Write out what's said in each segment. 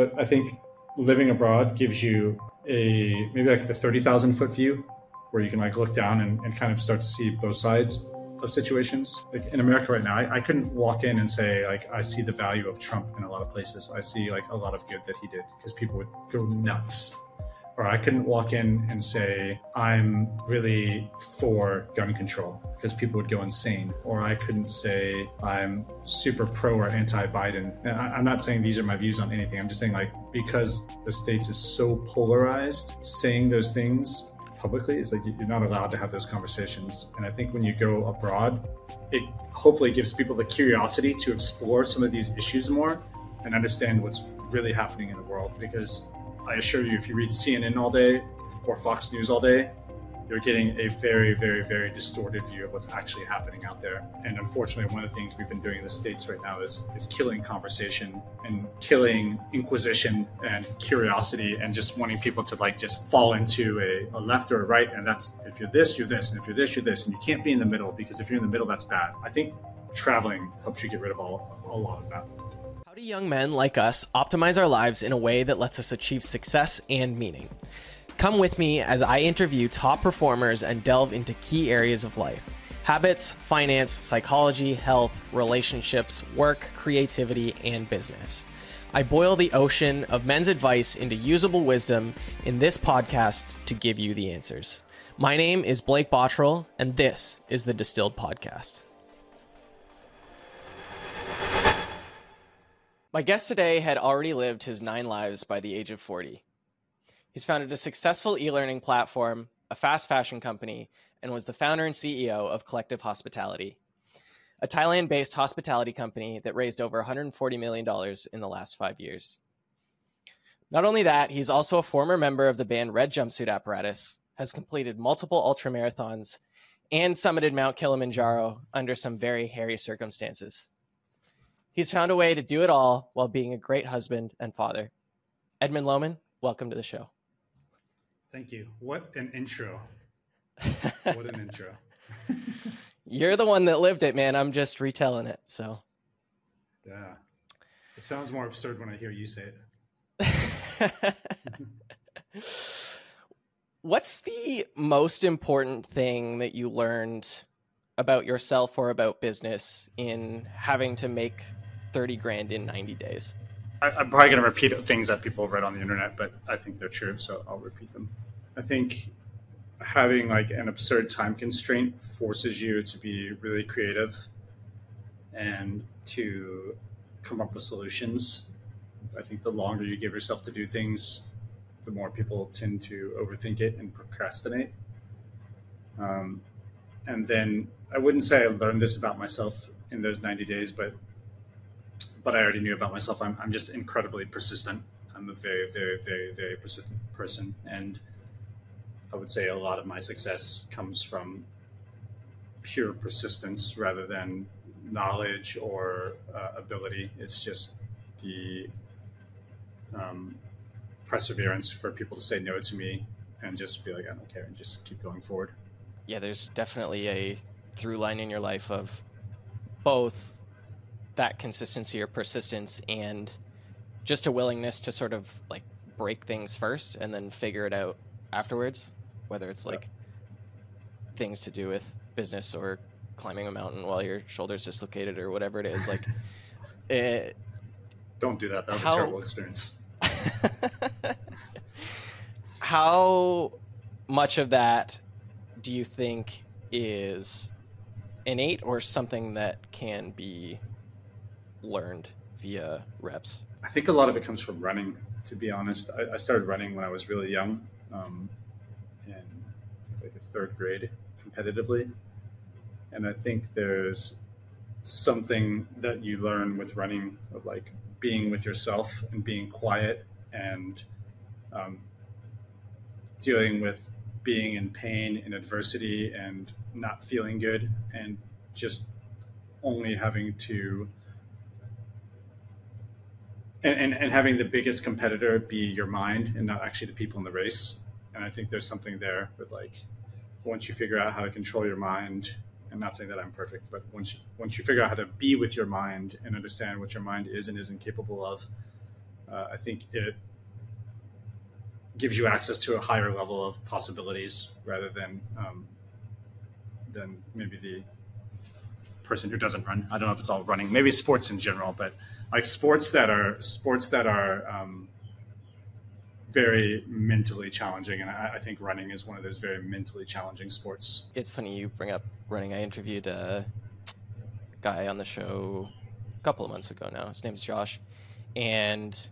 but I think living abroad gives you a maybe like the 30,000 foot view where you can like look down and, and kind of start to see both sides of situations. Like in America right now, I, I, couldn't walk in and say like I see the value of Trump in a lot of places. I see like a lot of good that he did because people would go nuts or I couldn't walk in and say, I'm really for gun control because people would go insane. Or I couldn't say, I'm super pro or anti Biden. I'm not saying these are my views on anything. I'm just saying, like, because the States is so polarized, saying those things publicly is like you're not allowed to have those conversations. And I think when you go abroad, it hopefully gives people the curiosity to explore some of these issues more and understand what's really happening in the world because I assure you, if you read CNN all day or Fox News all day, you're getting a very, very, very distorted view of what's actually happening out there. And unfortunately, one of the things we've been doing in the States right now is, is killing conversation and killing inquisition and curiosity and just wanting people to like just fall into a, a left or a right. And that's if you're this, you're this. And if you're this, you're this. And you can't be in the middle because if you're in the middle, that's bad. I think traveling helps you get rid of all, a lot of that. Young men like us optimize our lives in a way that lets us achieve success and meaning? Come with me as I interview top performers and delve into key areas of life habits, finance, psychology, health, relationships, work, creativity, and business. I boil the ocean of men's advice into usable wisdom in this podcast to give you the answers. My name is Blake Bottrill, and this is the Distilled Podcast. My guest today had already lived his nine lives by the age of 40. He's founded a successful e learning platform, a fast fashion company, and was the founder and CEO of Collective Hospitality, a Thailand based hospitality company that raised over $140 million in the last five years. Not only that, he's also a former member of the band Red Jumpsuit Apparatus, has completed multiple ultra marathons, and summited Mount Kilimanjaro under some very hairy circumstances. He's found a way to do it all while being a great husband and father. Edmund Lowman, welcome to the show. Thank you. What an intro. what an intro. You're the one that lived it, man. I'm just retelling it. So, yeah. It sounds more absurd when I hear you say it. What's the most important thing that you learned about yourself or about business in having to make 30 grand in 90 days? I, am probably going to repeat things that people read on the internet, but I think they're true, so I'll repeat them. I think having like an absurd time constraint forces you to be really creative and to come up with solutions. I think the longer you give yourself to do things, the more people tend to overthink it and procrastinate. Um, and then I wouldn't say I learned this about myself in those 90 days, but but I already knew about myself. I'm, I'm just incredibly persistent. I'm a very, very, very, very persistent person. And I would say a lot of my success comes from pure persistence rather than knowledge or uh, ability. It's just the um, perseverance for people to say no to me and just be like, I don't care, and just keep going forward. Yeah, there's definitely a through line in your life of both that consistency or persistence and just a willingness to sort of like break things first and then figure it out afterwards whether it's like things to do with business or climbing a mountain while your shoulder's dislocated or whatever it is like it, eh, don't do that. That was how, a terrible experience. How much of that do you think is innate or something that can be learned via reps? I think a lot of it comes from running. To be honest, I, I started running when I was really young, um, in like a third grade, competitively, and I think there's something that you learn with running of like being with yourself and being quiet and um, dealing with being in pain and adversity and not feeling good and just only having to and, and, and having the biggest competitor be your mind and not actually the people in the race. And I think there's something there with like once you figure out how to control your mind, I'm not saying that I'm perfect, but once you, once you figure out how to be with your mind and understand what your mind is and isn't capable of, Uh, I think it gives you access to a higher level of possibilities rather than um, than maybe the person who doesn't run. I don't know if it's all running, maybe sports in general, but like sports that are sports that are um, very mentally challenging, and I, I, think running is one of those very mentally challenging sports. It's funny you bring up running. I interviewed a guy on the show a couple of months ago now. His name's Josh, and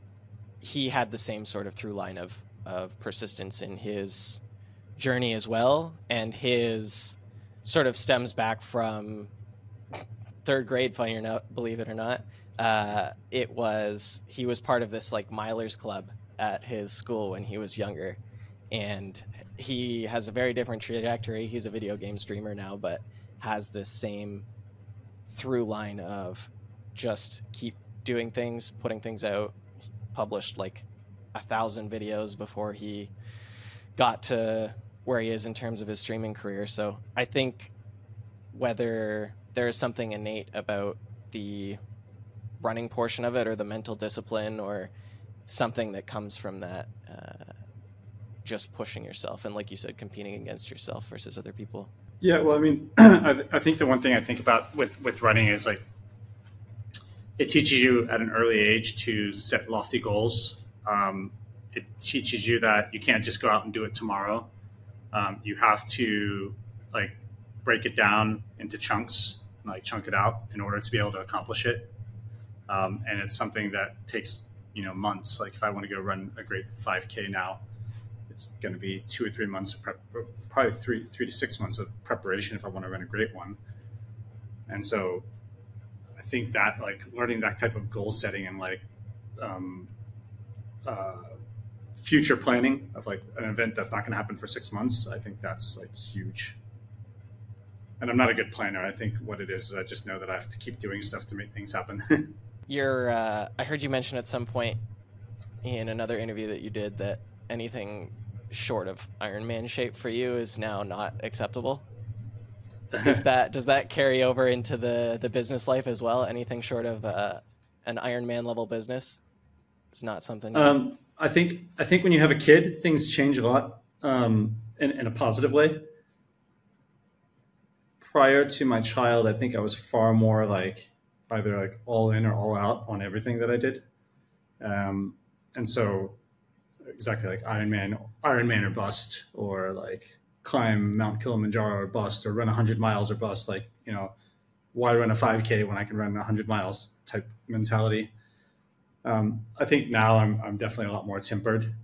he had the same sort of through line of of persistence in his journey as well, and his sort of stems back from third grade. Funny or not, believe it or not, uh, it was he was part of this like milers club at his school when he was younger, and he has a very different trajectory. He's a video game streamer now, but has this same through line of just keep doing things, putting things out. He published like a thousand videos before he got to where he is in terms of his streaming career. So I think whether there is something innate about the running portion of it or the mental discipline or something that comes from that uh, just pushing yourself and like you said competing against yourself versus other people? Yeah well i mean I, th- I think the one thing i think about with with running is like it teaches you at an early age to set lofty goals. Um, it teaches you that you can't just go out and do it tomorrow. Um, you have to like break it down into chunks like chunk it out in order to be able to accomplish it um, and it's something that takes you know months. Like if i want to go run a great 5k now it's going to be two or three months of prep probably three three to six months of preparation if i want to run a great one. And so i think that like learning that type of goal setting and like um, uh, future planning of like an event that's not going to happen for six months i think that's like huge. And i'm not a good planner. I think what it is is i just know that i have to keep doing stuff to make things happen you're uh, i heard you mention at some point in another interview that you did that anything short of iron man shape for you is now not acceptable. Does that does that carry over into the the business life as well? Anything short of uh, an iron man level business it's not something um, i think i think when you have a kid things change a lot um, in, in a positive way. Prior to my child i think i was far more like either like all in or all out on everything that I did. Um, and so exactly like Iron Man, Iron Man or bust, or like climb Mount Kilimanjaro or bust, or run hundred miles or bust. Like, you know, why run a 5k when I can run hundred miles type mentality. Um, I think now I'm, I'm definitely a lot more tempered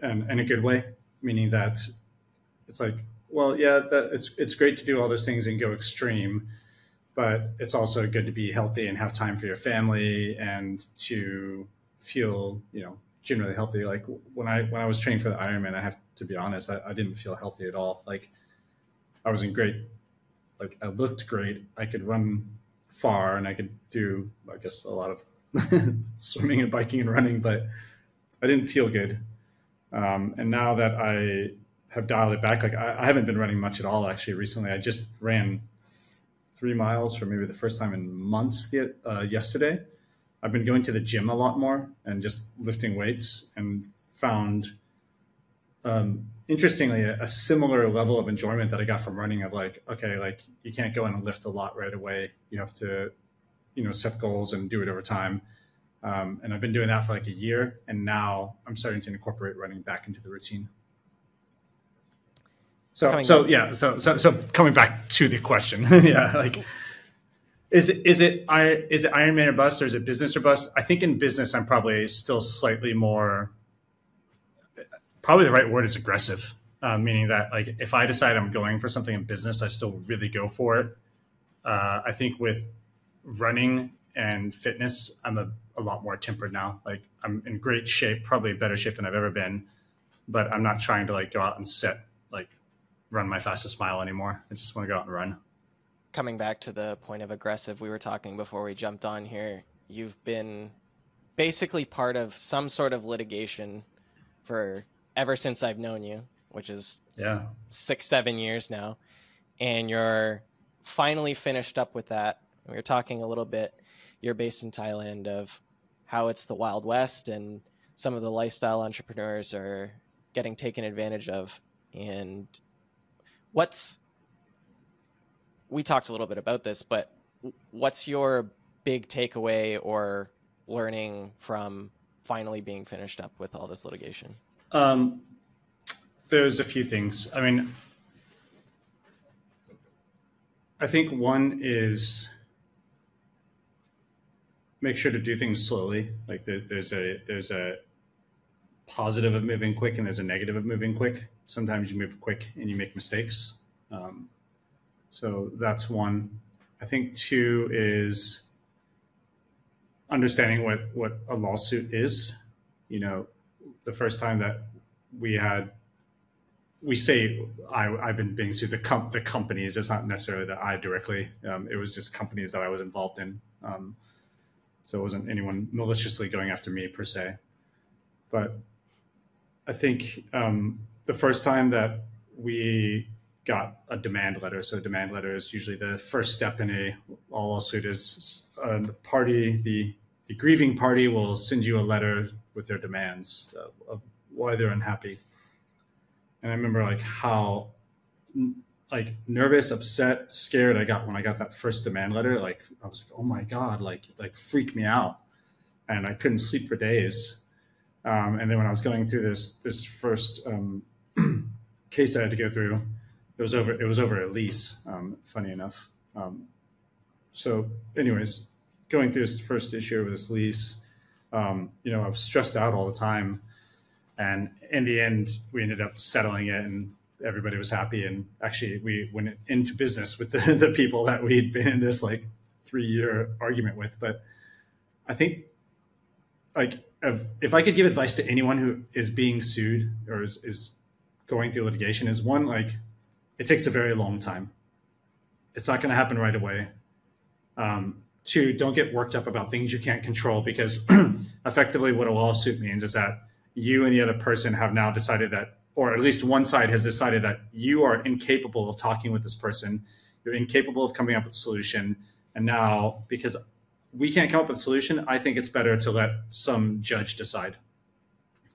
and in a good way, meaning that it's like, well, yeah, that it's, it's great to do all those things and go extreme but it's also good to be healthy and have time for your family and to feel you know generally healthy. Like when i when i was training for the ironman i have to be honest I, I, didn't feel healthy at all. Like i was in great like i looked great. I could run far and i could do i guess a lot of swimming and biking and running but i didn't feel good. Um, and now that i have dialed it back like I, I haven't been running much at all actually recently. I just ran three miles for maybe the first time in months the, uh, yesterday. I've been going to the gym a lot more and just lifting weights and found, um, interestingly, a, a, similar level of enjoyment that I got from running of like, okay, like you can't go in and lift a lot right away. You have to, you know, set goals and do it over time. Um, and I've been doing that for like a year. And now I'm starting to incorporate running back into the routine. So so yeah so so so coming back to the question yeah like is it is it I is it Iron Man or bust or is it business or bust? I think in business I'm probably still slightly more probably the right word is aggressive, uh, meaning that like if I decide I'm going for something in business, I still really go for it. Uh, I think with running and fitness, I'm a, a lot more tempered now. Like I'm in great shape, probably better shape than I've ever been, but I'm not trying to like go out and set run my fastest mile anymore. I just want to go out and run. Coming back to the point of aggressive, we were talking before we jumped on here. You've been basically part of some sort of litigation for ever since I've known you, which is yeah six seven years now, and you're finally finished up with that. We were talking a little bit. You're based in Thailand of how it's the Wild West and some of the lifestyle entrepreneurs are getting taken advantage of. And what's we talked a little bit about this, but what's your big takeaway or learning from finally being finished up with all this litigation? Um, there's a few things. I mean, I think one is make sure to do things slowly. Like there, there's a there's a positive of moving quick and there's a negative of moving quick. Sometimes you move quick and you make mistakes. Um, so that's one. I think two is understanding what what a lawsuit is. You know, the first time that we had we say I, have been being sued the com- the companies. It's not necessarily that I directly. Um, it was just companies that I was involved in. Um, so it wasn't anyone maliciously going after me per se. But I think um, the first time that we got a demand letter, so a demand letter is usually the first step in a lawsuit. Is a party the the grieving party will send you a letter with their demands of why they're unhappy and I remember like how like nervous, upset, scared I got when I got that first demand letter. Like I was like, oh my god, like like freaked me out, and I couldn't sleep for days. Um, and then when I was going through this this first um, case I had to go through, it was over it was over a lease. Um, funny enough. Um, so, anyways, going through this first issue of this lease, um, you know, I was stressed out all the time and in the end, we ended up settling it and everybody was happy. And actually, we went into business with the, the people that we'd been in this like three year argument with. But I think, like, if, if I could give advice to anyone who is being sued or is, is going through litigation, is one, like, it takes a very long time. It's not going to happen right away. Um, two, don't get worked up about things you can't control because effectively what a lawsuit means is that you and the other person have now decided that, or at least one side has decided that you are incapable of talking with this person. You're incapable of coming up with a solution. And now, because we can't come up with a solution, I think it's better to let some judge decide.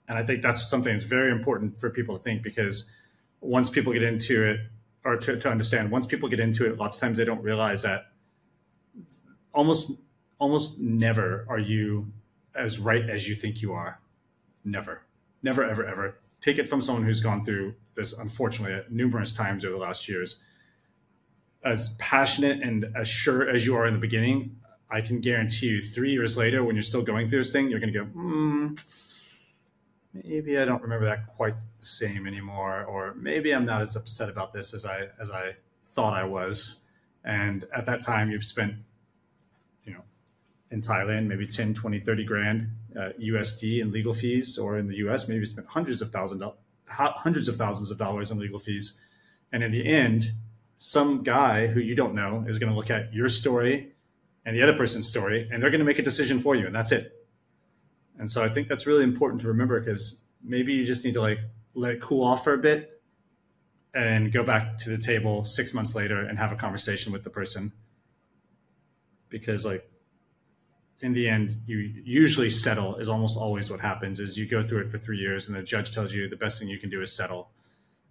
And I think that's something that's very important for people to think because once people get into it, or to, to understand, once people get into it, lots of times they don't realize that almost almost never are you as right as you think you are never, never, ever, ever. Take it from someone who's gone through this, unfortunately, numerous times over the last years. As passionate and as sure as you are in the beginning, I can guarantee you, three years later, when you're still going through this thing, you're going to go, hmm, maybe I don't remember that quite the same anymore, or maybe I'm not as upset about this as I as I thought I was. And at that time, you've spent you know, in Thailand, maybe 10, 20, 30 grand uh, USD in legal fees, or in the US, maybe spent hundreds of thousands, hundreds of thousands of dollars in legal fees. And in the end, some guy who you don't know is going to look at your story and the other person's story, and they're going to make a decision for you, and that's it. And so I think that's really important to remember because maybe you just need to like let it cool off for a bit and go back to the table six months later and have a conversation with the person because like in the end, you usually settle is almost always what happens is you go through it for three years and the judge tells you the best thing you can do is settle.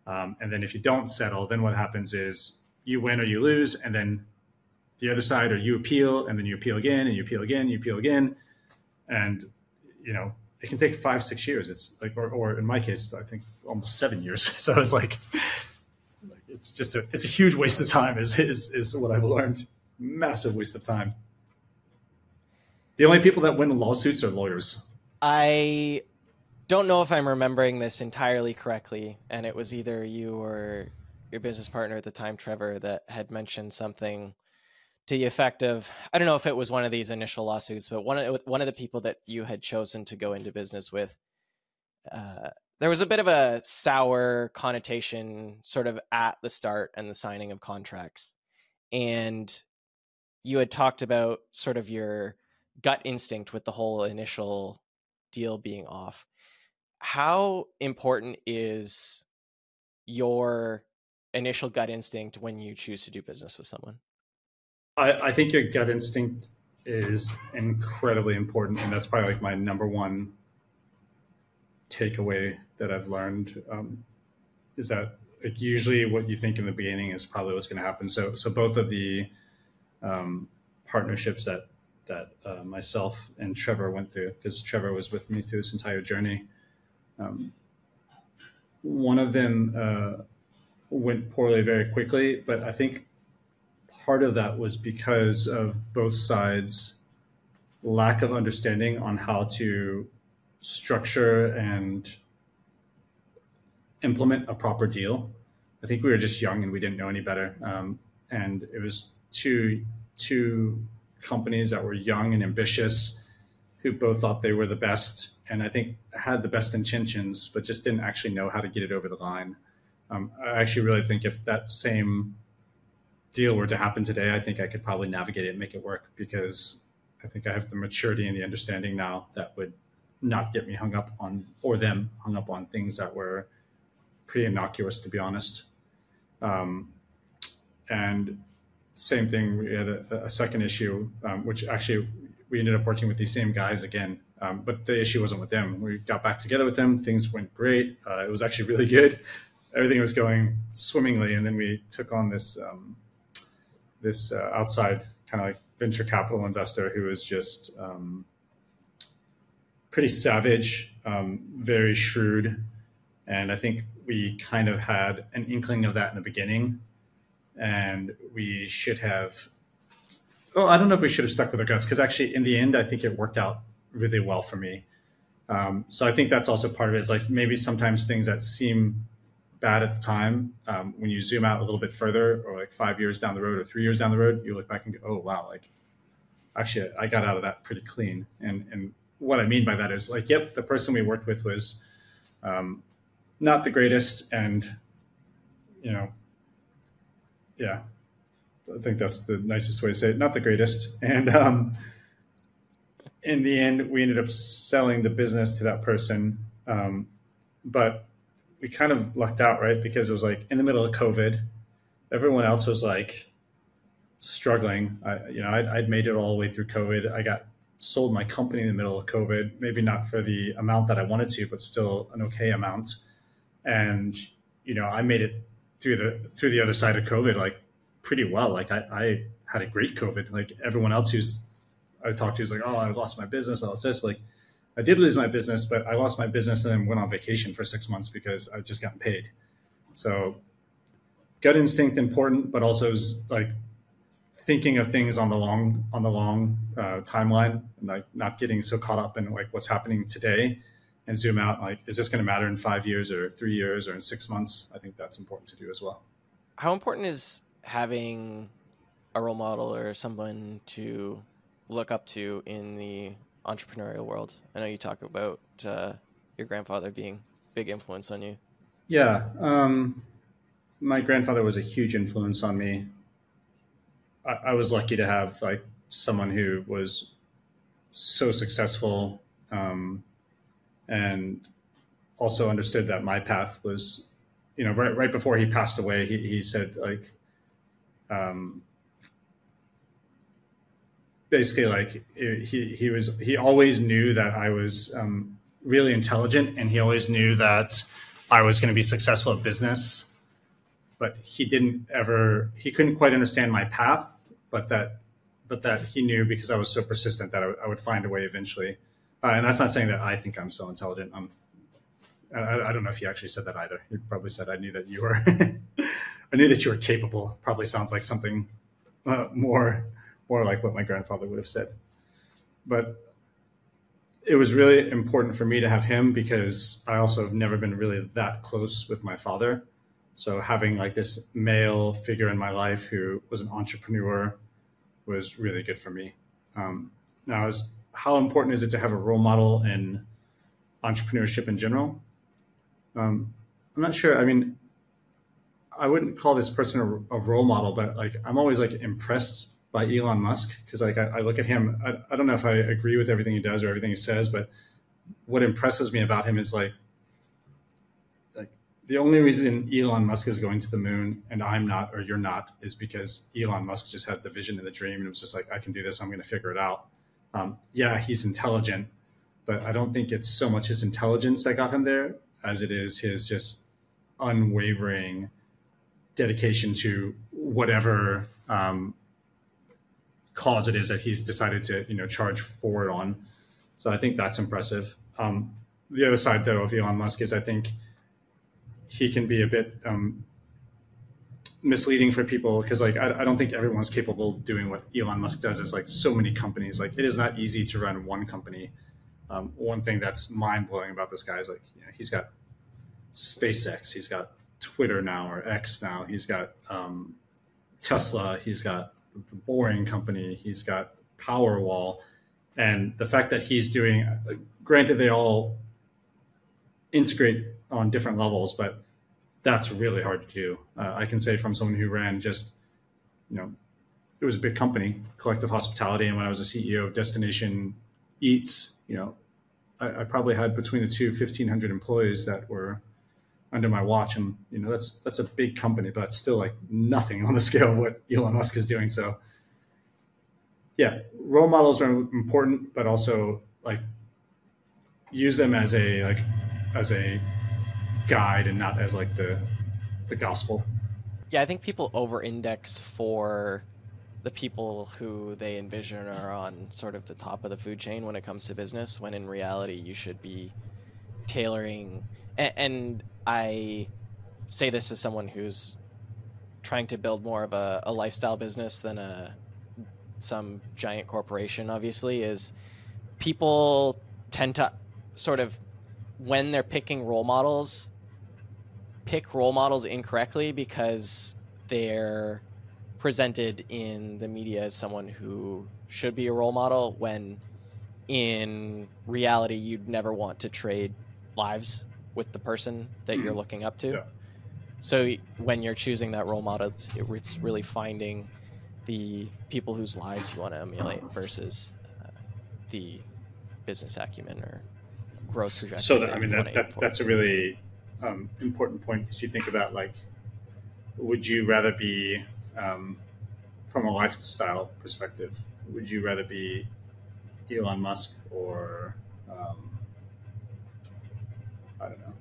Um, and then if you don't settle, then what happens is you win or you lose. And then the other side or you appeal and then you appeal again and you appeal again, you appeal again. And, you know, it can take five, six years. It's like, or, or in my case, I think almost seven years. So it's like, it's just a, it's a huge waste of time is, is, is what I've learned. Massive waste of time. The only people that win lawsuits are lawyers. I don't know if I'm remembering this entirely correctly, and it was either you or your business partner at the time, Trevor, that had mentioned something to the effect of I don't know if it was one of these initial lawsuits, but one of one of the people that you had chosen to go into business with, uh, there was a bit of a sour connotation, sort of at the start and the signing of contracts, and you had talked about sort of your gut instinct with the whole initial deal being off. How important is your initial gut instinct when you choose to do business with someone? I, I think your gut instinct is incredibly important, and that's probably like my number one takeaway that I've learned um, is that like usually what you think in the beginning is probably what's going to happen. So so both of the um, partnerships that that uh, myself and Trevor went through because Trevor was with me through this entire journey. Um, one of them uh, went poorly very quickly, but I think part of that was because of both sides' lack of understanding on how to structure and implement a proper deal. I think we were just young and we didn't know any better. Um, and it was two two companies that were young and ambitious, who both thought they were the best, and I think had the best intentions, but just didn't actually know how to get it over the line. Um, I actually really think if that same deal were to happen today, I think I could probably navigate it and make it work because I think I have the maturity and the understanding now that would not get me hung up on or them hung up on things that were pretty innocuous to be honest. Um, and same thing we had a, a second issue um, which actually we ended up working with these same guys again um, but the issue wasn't with them. We got back together with them things went great uh, it was actually really good. Everything was going swimmingly and then we took on this um, this uh, outside kind of like venture capital investor who was just um, pretty savage, um, very shrewd, and I think we kind of had an inkling of that in the beginning, and we should have. Well, I don't know if we should have stuck with our guts because actually, in the end, I think it worked out really well for me. Um, so I think that's also part of it. Is like maybe sometimes things that seem bad at the time, um, when you zoom out a little bit further, or like five years down the road or three years down the road, you look back and go, "Oh wow!" Like, actually, I got out of that pretty clean, and and what I mean by that is like, yep, the person we worked with was um, not the greatest, and you know, yeah, I think that's the nicest way to say it. Not the greatest, and um, in the end, we ended up selling the business to that person, um, but we kind of lucked out, right? Because it was like in the middle of COVID, everyone else was like struggling. I, you know, I'd, I'd made it all the way through COVID. I got sold my company in the middle of COVID, maybe not for the amount that I wanted to, but still an okay amount. And you know, I made it through the through the other side of COVID like pretty well. Like I, I had a great COVID. Like everyone else who's I talked to is like, oh, I lost my business. Lost this. Like I did lose my business, but I lost my business and then went on vacation for six months because I just got paid. So gut instinct important, but also like thinking of things on the long on the long uh, timeline, and like not getting so caught up in like what's happening today, and zoom out. Like, is this going to matter in five years or three years or in six months? I think that's important to do as well. How important is having a role model or someone to look up to in the entrepreneurial world? I know you talk about uh, your grandfather being big influence on you. Yeah, um, my grandfather was a huge influence on me. I, I was lucky to have like someone who was so successful um, and also understood that my path was you know right right before he passed away he, he said like um, basically like he he was he always knew that I was um, really intelligent and he always knew that I was going to be successful at business. But he didn't ever he couldn't quite understand my path but that but that he knew because I was so persistent that I, would find a way eventually. Uh, and that's not saying that I think I'm so intelligent. I'm I, I, don't know if he actually said that either. He probably said I knew that you were I knew that you were capable. Probably sounds like something uh, more more like what my grandfather would have said but it was really important for me to have him because I also have never been really that close with my father so having like this male figure in my life who was an entrepreneur was really good for me. Um, now, is how important is it to have a role model in entrepreneurship in general? Um, I'm not sure. I mean, I wouldn't call this person a, a, role model, but like I'm always like impressed by Elon Musk because like I, I, look at him. I, I don't know if I agree with everything he does or everything he says, but what impresses me about him is like the only reason Elon Musk is going to the moon and I'm not, or you're not, is because Elon Musk just had the vision and the dream and it was just like, I can do this. I'm going to figure it out. Um, yeah, he's intelligent, but I don't think it's so much his intelligence that got him there as it is his just unwavering dedication to whatever um, cause it is that he's decided to you know charge forward on. So I think that's impressive. Um, the other side though of Elon Musk is I think he can be a bit um, misleading for people because like I, I, don't think everyone's capable of doing what Elon Musk does. Is like so many companies. Like it is not easy to run one company. Um, one thing that's mind blowing about this guy is like you know, he's got SpaceX, he's got Twitter now or X now, he's got um, Tesla, he's got Boring Company, he's got Powerwall, and the fact that he's doing, granted, they all integrate on different levels, but that's really hard to do. Uh, I can say from someone who ran just, you know, it was a big company, Collective Hospitality, and when I was a CEO of Destination Eats, you know, I, I probably had between the two 1,500 employees that were under my watch, and you know that's that's a big company, but it's still like nothing on the scale of what Elon Musk is doing. So, yeah, role models are important, but also like use them as a like as a guide and not as like the the gospel. Yeah, I think people over-index for the people who they envision are on sort of the top of the food chain when it comes to business, when in reality you should be tailoring and, and I say this as someone who's trying to build more of a, a lifestyle business than a some giant corporation obviously is people tend to sort of when they're picking role models pick role models incorrectly because they're presented in the media as someone who should be a role model when in reality you'd never want to trade lives with the person that you're mm-hmm. looking up to. Yeah. So when you're choosing that role model, it's, it's, really finding the people whose lives you want to emulate versus uh, the business acumen or growth trajectory. So that, I mean, that, that that's a really um, important point because you think about like, would you rather be um, from a lifestyle perspective? Would you rather be Elon Musk or um, I don't know.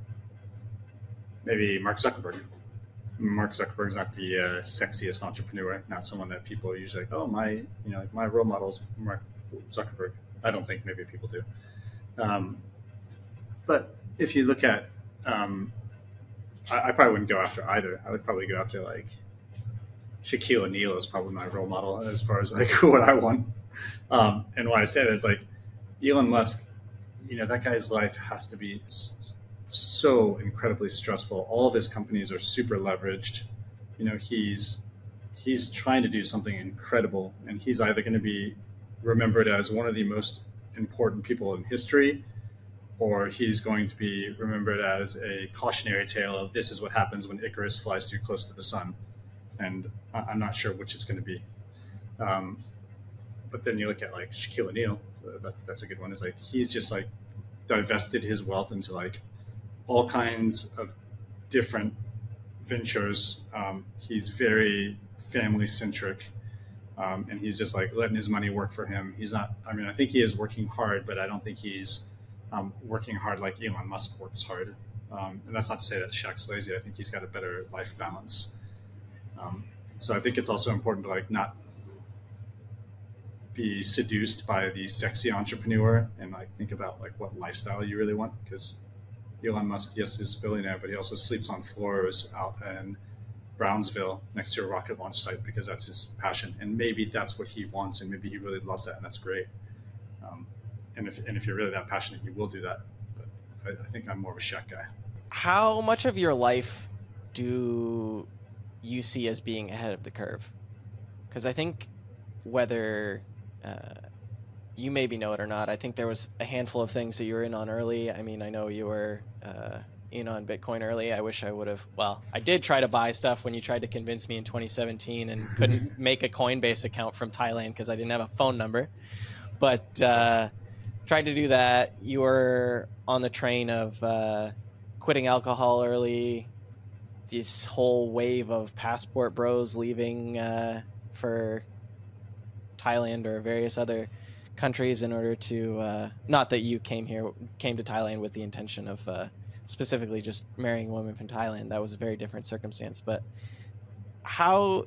Maybe Mark Zuckerberg. Mark Zuckerberg's not the uh, sexiest entrepreneur, not someone that people are usually like, oh, my, you know, my role model is Mark Zuckerberg. I don't think maybe people do. Um, but if you look at, um, I, I, probably wouldn't go after either. I would probably go after like Shaquille O'Neal is probably my role model as far as like what I want. Um, and why I say that is like Elon Musk, you know, that guy's life has to be so incredibly stressful. All of his companies are super leveraged. You know, he's he's trying to do something incredible, and he's either going to be remembered as one of the most important people in history, or he's going to be remembered as a cautionary tale of this is what happens when Icarus flies too close to the sun. And I'm not sure which it's going to be. Um, but then you look at like Shaquille O'Neal, that, that's a good one. Is like he's just like divested his wealth into like all kinds of different ventures. Um, he's very family centric. Um, and he's just like letting his money work for him. He's not, I mean, I think he is working hard, but I don't think he's um, working hard like Elon Musk works hard. Um, and that's not to say that Shaq's lazy. I think he's got a better life balance. Um, so I think it's also important to like not be seduced by the sexy entrepreneur and like think about like what lifestyle you really want because Elon Musk, yes, is a billionaire, but he also sleeps on floors out in Brownsville next to a rocket launch site because that's his passion. And maybe that's what he wants, and maybe he really loves that, and that's great. Um, and if and if you're really that passionate, you will do that. But I, I think I'm more of a Shaq guy. How much of your life do you see as being ahead of the curve? Because I think whether uh, you maybe know it or not. I think there was a handful of things that you were in on early. I mean, I know you were uh, in on Bitcoin early. I wish I would have. Well, I did try to buy stuff when you tried to convince me in 2017 and couldn't make a Coinbase account from Thailand because I didn't have a phone number. But uh, tried to do that. You were on the train of uh, quitting alcohol early. This whole wave of passport bros leaving uh, for Thailand or various other countries in order to uh, not that you came here came to Thailand with the intention of uh, specifically just marrying a woman from Thailand. That was a very different circumstance. But how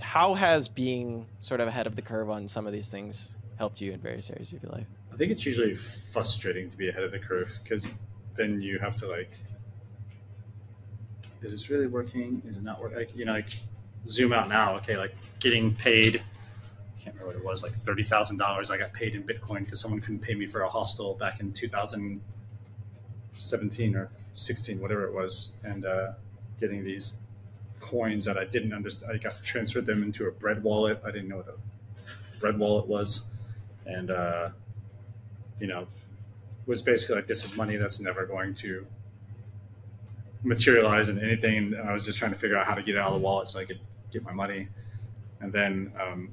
how has being sort of ahead of the curve on some of these things helped you in various areas of your life? I think it's usually frustrating to be ahead of the curve because then you have to like, is this really working? Is it not working? Like, you know, like zoom out now. Okay, like getting paid. Can't remember what it was, like thirty thousand dollars. I got paid in Bitcoin because someone couldn't pay me for a hostel back in two thousand seventeen or sixteen, whatever it was, and uh, getting these coins that I didn't understand. I got transferred them into a bread wallet. I didn't know what a bread wallet was, and uh, you know, was basically like this is money that's never going to materialize in anything. And I was just trying to figure out how to get it out of the wallet so I could get my money. And then um,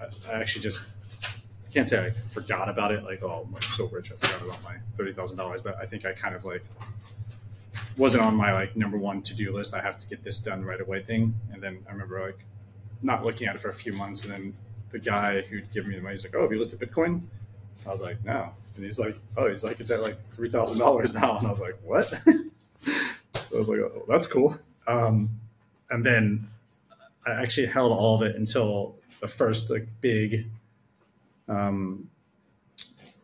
I, I actually just I can't say I forgot about it. Like, oh, I'm so rich, I forgot about my thirty thousand dollars. But I think I kind of like wasn't on my like number one to do list. I have to get this done right away thing. And then I remember like not looking at it for a few months, and then the guy who'd given me the money, he's like, "Oh, have you looked at Bitcoin?" I was like, "No," and he's like, "Oh, he's like, it's at like three thousand dollars now," and I was like, "What?" I was like, "Oh, that's cool." Um, and then I actually held all of it until the first like big, um,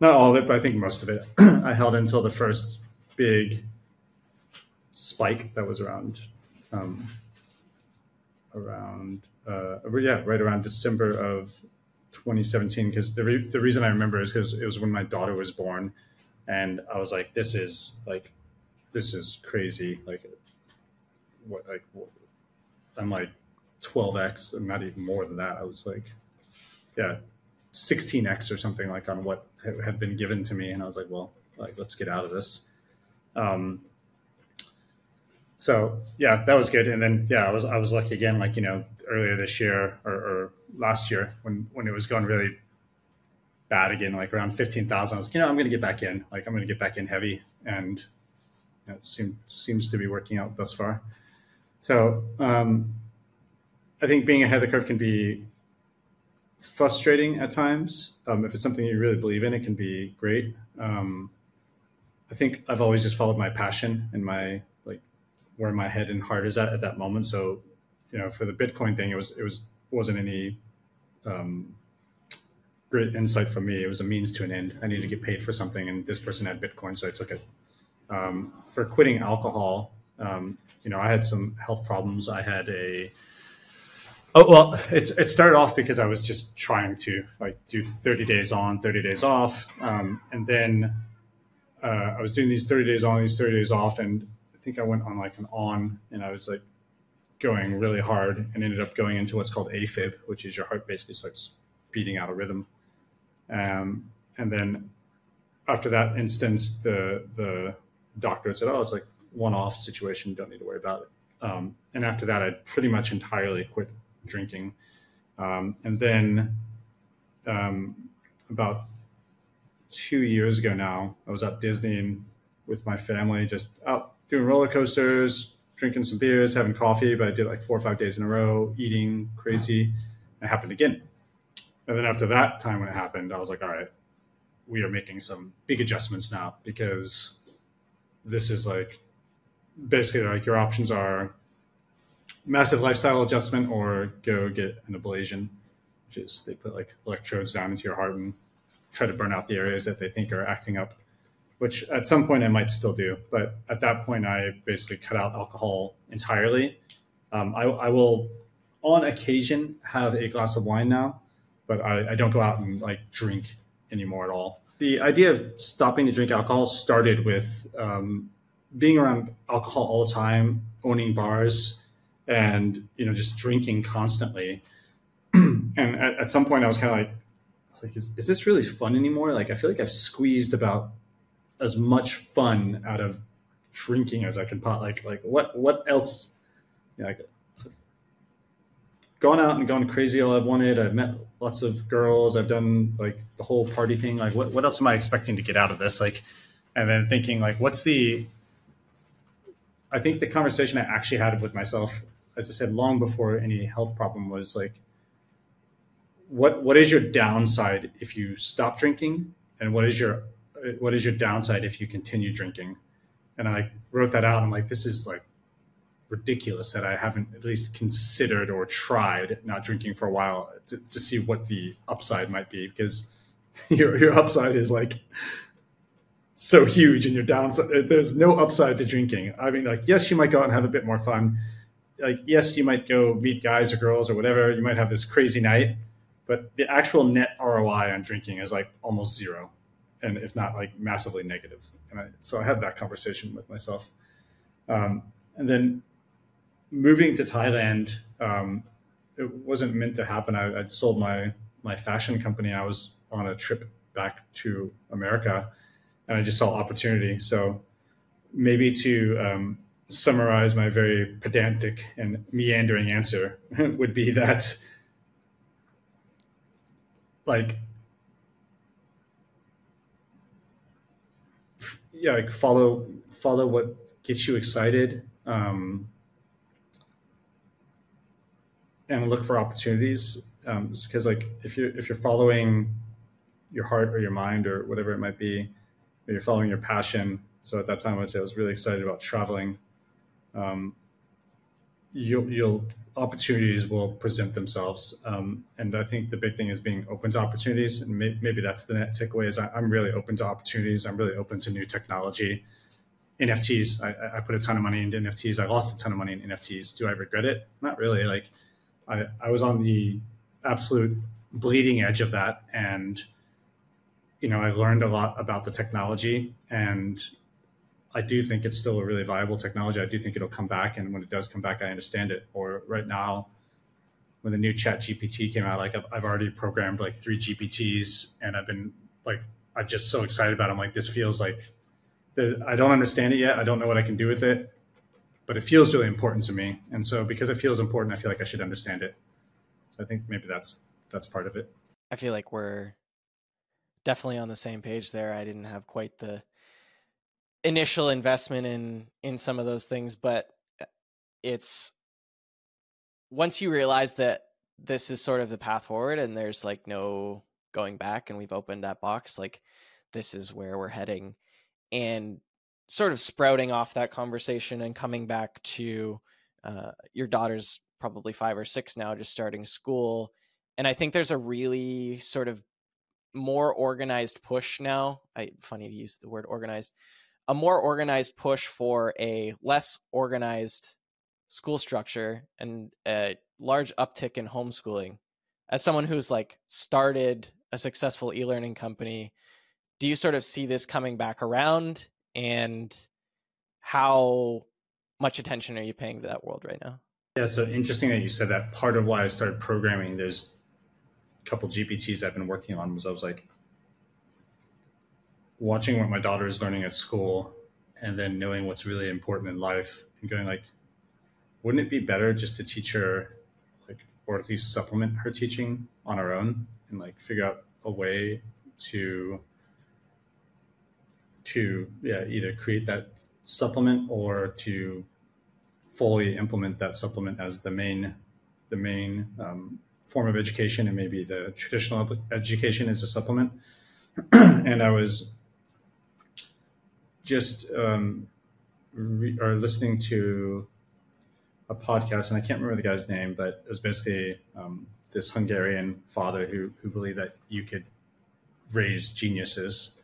not all of it, but I think most of it. I held until the first big spike that was around um, around uh, yeah right around December of 2017 because the, re- the reason I remember is because it was when my daughter was born and I was like this is like this is crazy like what like what, I'm like 12x and not even more than that I was like yeah 16x or something like on what had been given to me and I was like well like let's get out of this um, so yeah, that was good. And then yeah, I was I was lucky again, like you know, earlier this year or, or last year when when it was going really bad again, like around fifteen thousand. I was like, you know, I'm going to get back in. Like I'm going to get back in heavy, and you know, it seems seems to be working out thus far. So um, I think being ahead of the curve can be frustrating at times. Um, if it's something you really believe in, it can be great. Um, I think I've always just followed my passion and my like where my head and heart is at at that moment. So, you know, for the Bitcoin thing, it was it was wasn't any um, great insight for me. It was a means to an end. I needed to get paid for something, and this person had Bitcoin, so I took it. Um, for quitting alcohol, um, you know, I had some health problems. I had a Oh well, it's it started off because I was just trying to like do 30 days on, 30 days off, um, and then uh, I was doing these 30 days on, these 30 days off, and I think I went on like an on and I was like going really hard and ended up going into what's called AFib, which is your heart basically starts beating out of rhythm. Um, and then after that instance, the the doctor said, "Oh, it's like one-off situation. Don't need to worry about it." Um, and after that, I pretty much entirely quit drinking. Um, and then um, about two years ago now, I was at Disney with my family, just out doing roller coasters, drinking some beers, having coffee, but I did like four or five days in a row, eating crazy. It happened again. And then after that time when it happened, I was like, all right, we are making some big adjustments now because this is like basically like your options are massive lifestyle adjustment or go get an ablation, which is they put like electrodes down into your heart and try to burn out the areas that they think are acting up which at some point I might still do. But at that point, I basically cut out alcohol entirely. Um, I, I, will, on occasion, have a glass of wine now, but I, I, don't go out and like drink anymore at all. The idea of stopping to drink alcohol started with um, being around alcohol all the time, owning bars, and you know just drinking constantly. and at, at, some point, I was kind of like, like, is, is this really fun anymore? Like, I feel like I've squeezed about as much fun out of drinking as I can pot. Like like what what else? You know, like, gone out and gone crazy all I've wanted. I've met lots of girls. I've done like the whole party thing. Like what what else am I expecting to get out of this? Like, and then thinking like, what's the? I think the conversation I actually had with myself, as I said, long before any health problem was like, what what is your downside if you stop drinking, and what is your what is your downside if you continue drinking? And I wrote that out. I'm like, this is like ridiculous that I haven't at least considered or tried not drinking for a while to, to see what the upside might be because your your upside is like so huge and your downside there's no upside to drinking. I mean like yes you might go out and have a bit more fun. Like yes you might go meet guys or girls or whatever. You might have this crazy night, but the actual net ROI on drinking is like almost zero and if not like massively negative. And I, so I had that conversation with myself. Um, and then moving to Thailand, um, it wasn't meant to happen. I, would sold my my fashion company. I was on a trip back to America, and I just saw opportunity. So maybe to um, summarize my very pedantic and meandering answer would be that like yeah like follow follow what gets you excited um, and look for opportunities because um, like if you're if you're following your heart or your mind or whatever it might be you're following your passion so at that time i'd say i was really excited about traveling um, you'll, you'll opportunities will present themselves. Um, and i think the big thing is being open to opportunities and may, maybe that's the net takeaway is I, i'm really open to opportunities. I'm really open to new technology. Nfts I, I put a ton of money into nfts i lost a ton of money in nfts do i regret it? Not really. Like I, I was on the absolute bleeding edge of that. And, you know, I learned a lot about the technology and I do think it's still a really viable technology. I do think it'll come back. And when it does come back, I understand it. Or right now, when the new chat GPT came out, like I've, I've already programmed like three GPTs and I've been like, I'm just so excited about it. I'm like, this feels like I don't understand it yet. I don't know what I can do with it but it feels really important to me. And so because it feels important, I feel like I should understand it. So I think maybe that's that's part of it. I feel like we're definitely on the same page there. I didn't have quite the initial investment in in some of those things, but uh, it's once you realize that this is sort of the path forward and there's like no going back and we've opened that box like this is where we're heading and sort of sprouting off that conversation and coming back to uh, your daughter's probably five or six now, just starting school. And I think there's a really sort of more organized push now. I funny to use the word organized. A more organized push for a less organized school structure and a large uptick in homeschooling. As someone who's like started a successful e-learning company, do you sort of see this coming back around and how much attention are you paying to that world right now? Yeah, so interesting that you said that. Part of why I started programming, there's a couple GPTs I've been working on was I was like watching what my daughter is learning at school and then knowing what's really important in life and going like, wouldn't it be better just to teach her like or at least supplement her teaching on her own and like figure out a way to to yeah, either create that supplement or to fully implement that supplement as the main the main um, form of education and maybe the traditional education is a supplement. And i was just um, re- listening to a podcast and i can't remember the guy's name but it was basically um, this hungarian father who, who believed that you could raise geniuses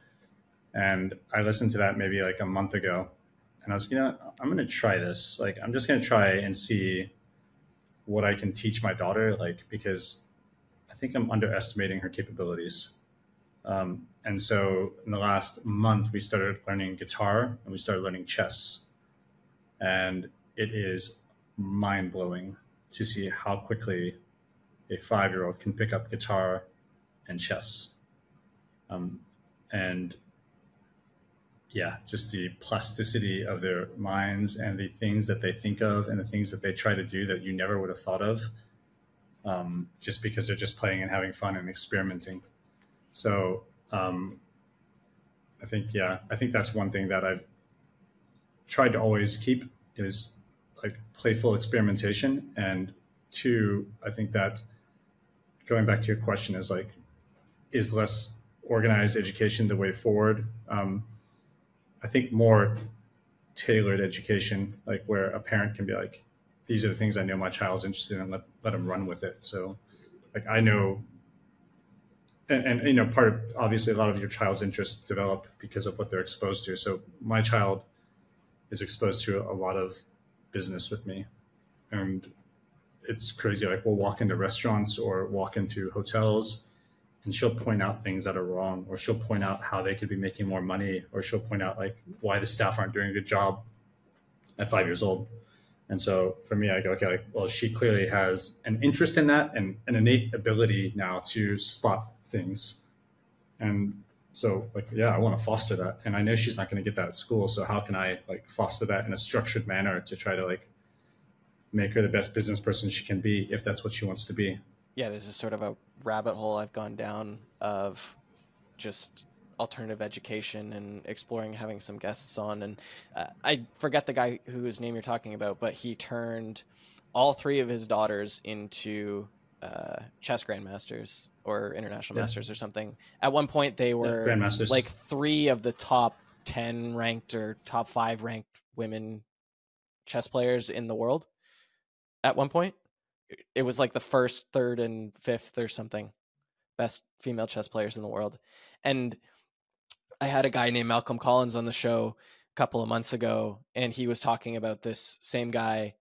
and I listened to that maybe like a month ago, and I was, you know, I'm going to try this. Like, I'm just going to try and see what I can teach my daughter, like, because I think I'm underestimating her capabilities. Um, and so in the last month, we started learning guitar and we started learning chess. And it is mind blowing to see how quickly a five year old can pick up guitar and chess. Um, and yeah, just the plasticity of their minds and the things that they think of and the things that they try to do that you never would have thought of, um, just because they're just playing and having fun and experimenting. So um, I think yeah, I think that's one thing that I've tried to always keep is like playful experimentation, and two, I think that going back to your question is like, is less organized education the way forward? Um, I think more tailored education, like where a parent can be like, these are the things I know my child's interested in, let, let them run with it. So like I know, and, and, you know, part of obviously a lot of your child's interests develop because of what they're exposed to. So my child is exposed to a lot of business with me and it's crazy. Like we'll walk into restaurants or walk into hotels and she'll point out things that are wrong or she'll point out how they could be making more money or she'll point out like why the staff aren't doing a good job at five years old and so for me i go okay like well she clearly has an interest in that and an innate ability now to spot things. And so like yeah i want to foster that. And i know she's not going to get that at school so how can i like foster that in a structured manner to try to like make her the best business person she can be if that's what she wants to be? Yeah, this is sort of a rabbit hole I've gone down of just alternative education and exploring having some guests on. And uh, I forget the guy whose name you're talking about, but he turned all three of his daughters into uh, chess grandmasters or international yeah. masters or something. At one point, they were yeah, like three of the top 10 ranked or top five ranked women chess players in the world at one point it was like the first, third, and fifth or something best female chess players in the world. And I had a guy named Malcolm Collins on the show a couple of months ago, and he was talking about this same guy.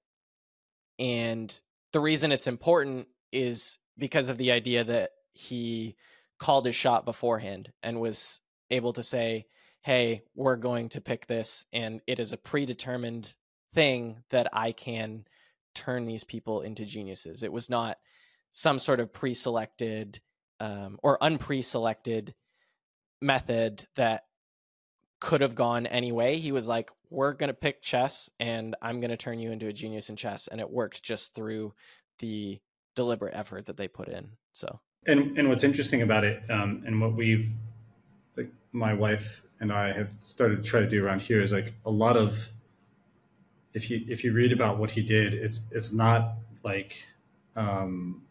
And the reason it's important is because of the idea that he called his shot beforehand and was able to say, Hey, we're going to pick this, and it is a predetermined thing that I can turn these people into geniuses. It was not some sort of pre-selected um, or unpre-selected method that could have gone anyway. He was like, "We're gonna pick chess, and I'm gonna turn you into a genius in chess," and it worked just through the deliberate effort that they put in. So, and and what's interesting about it, um, and what we've, like, my wife and I have started to try to do around here is like a lot of if you if you read about what he did, it's it's not like um,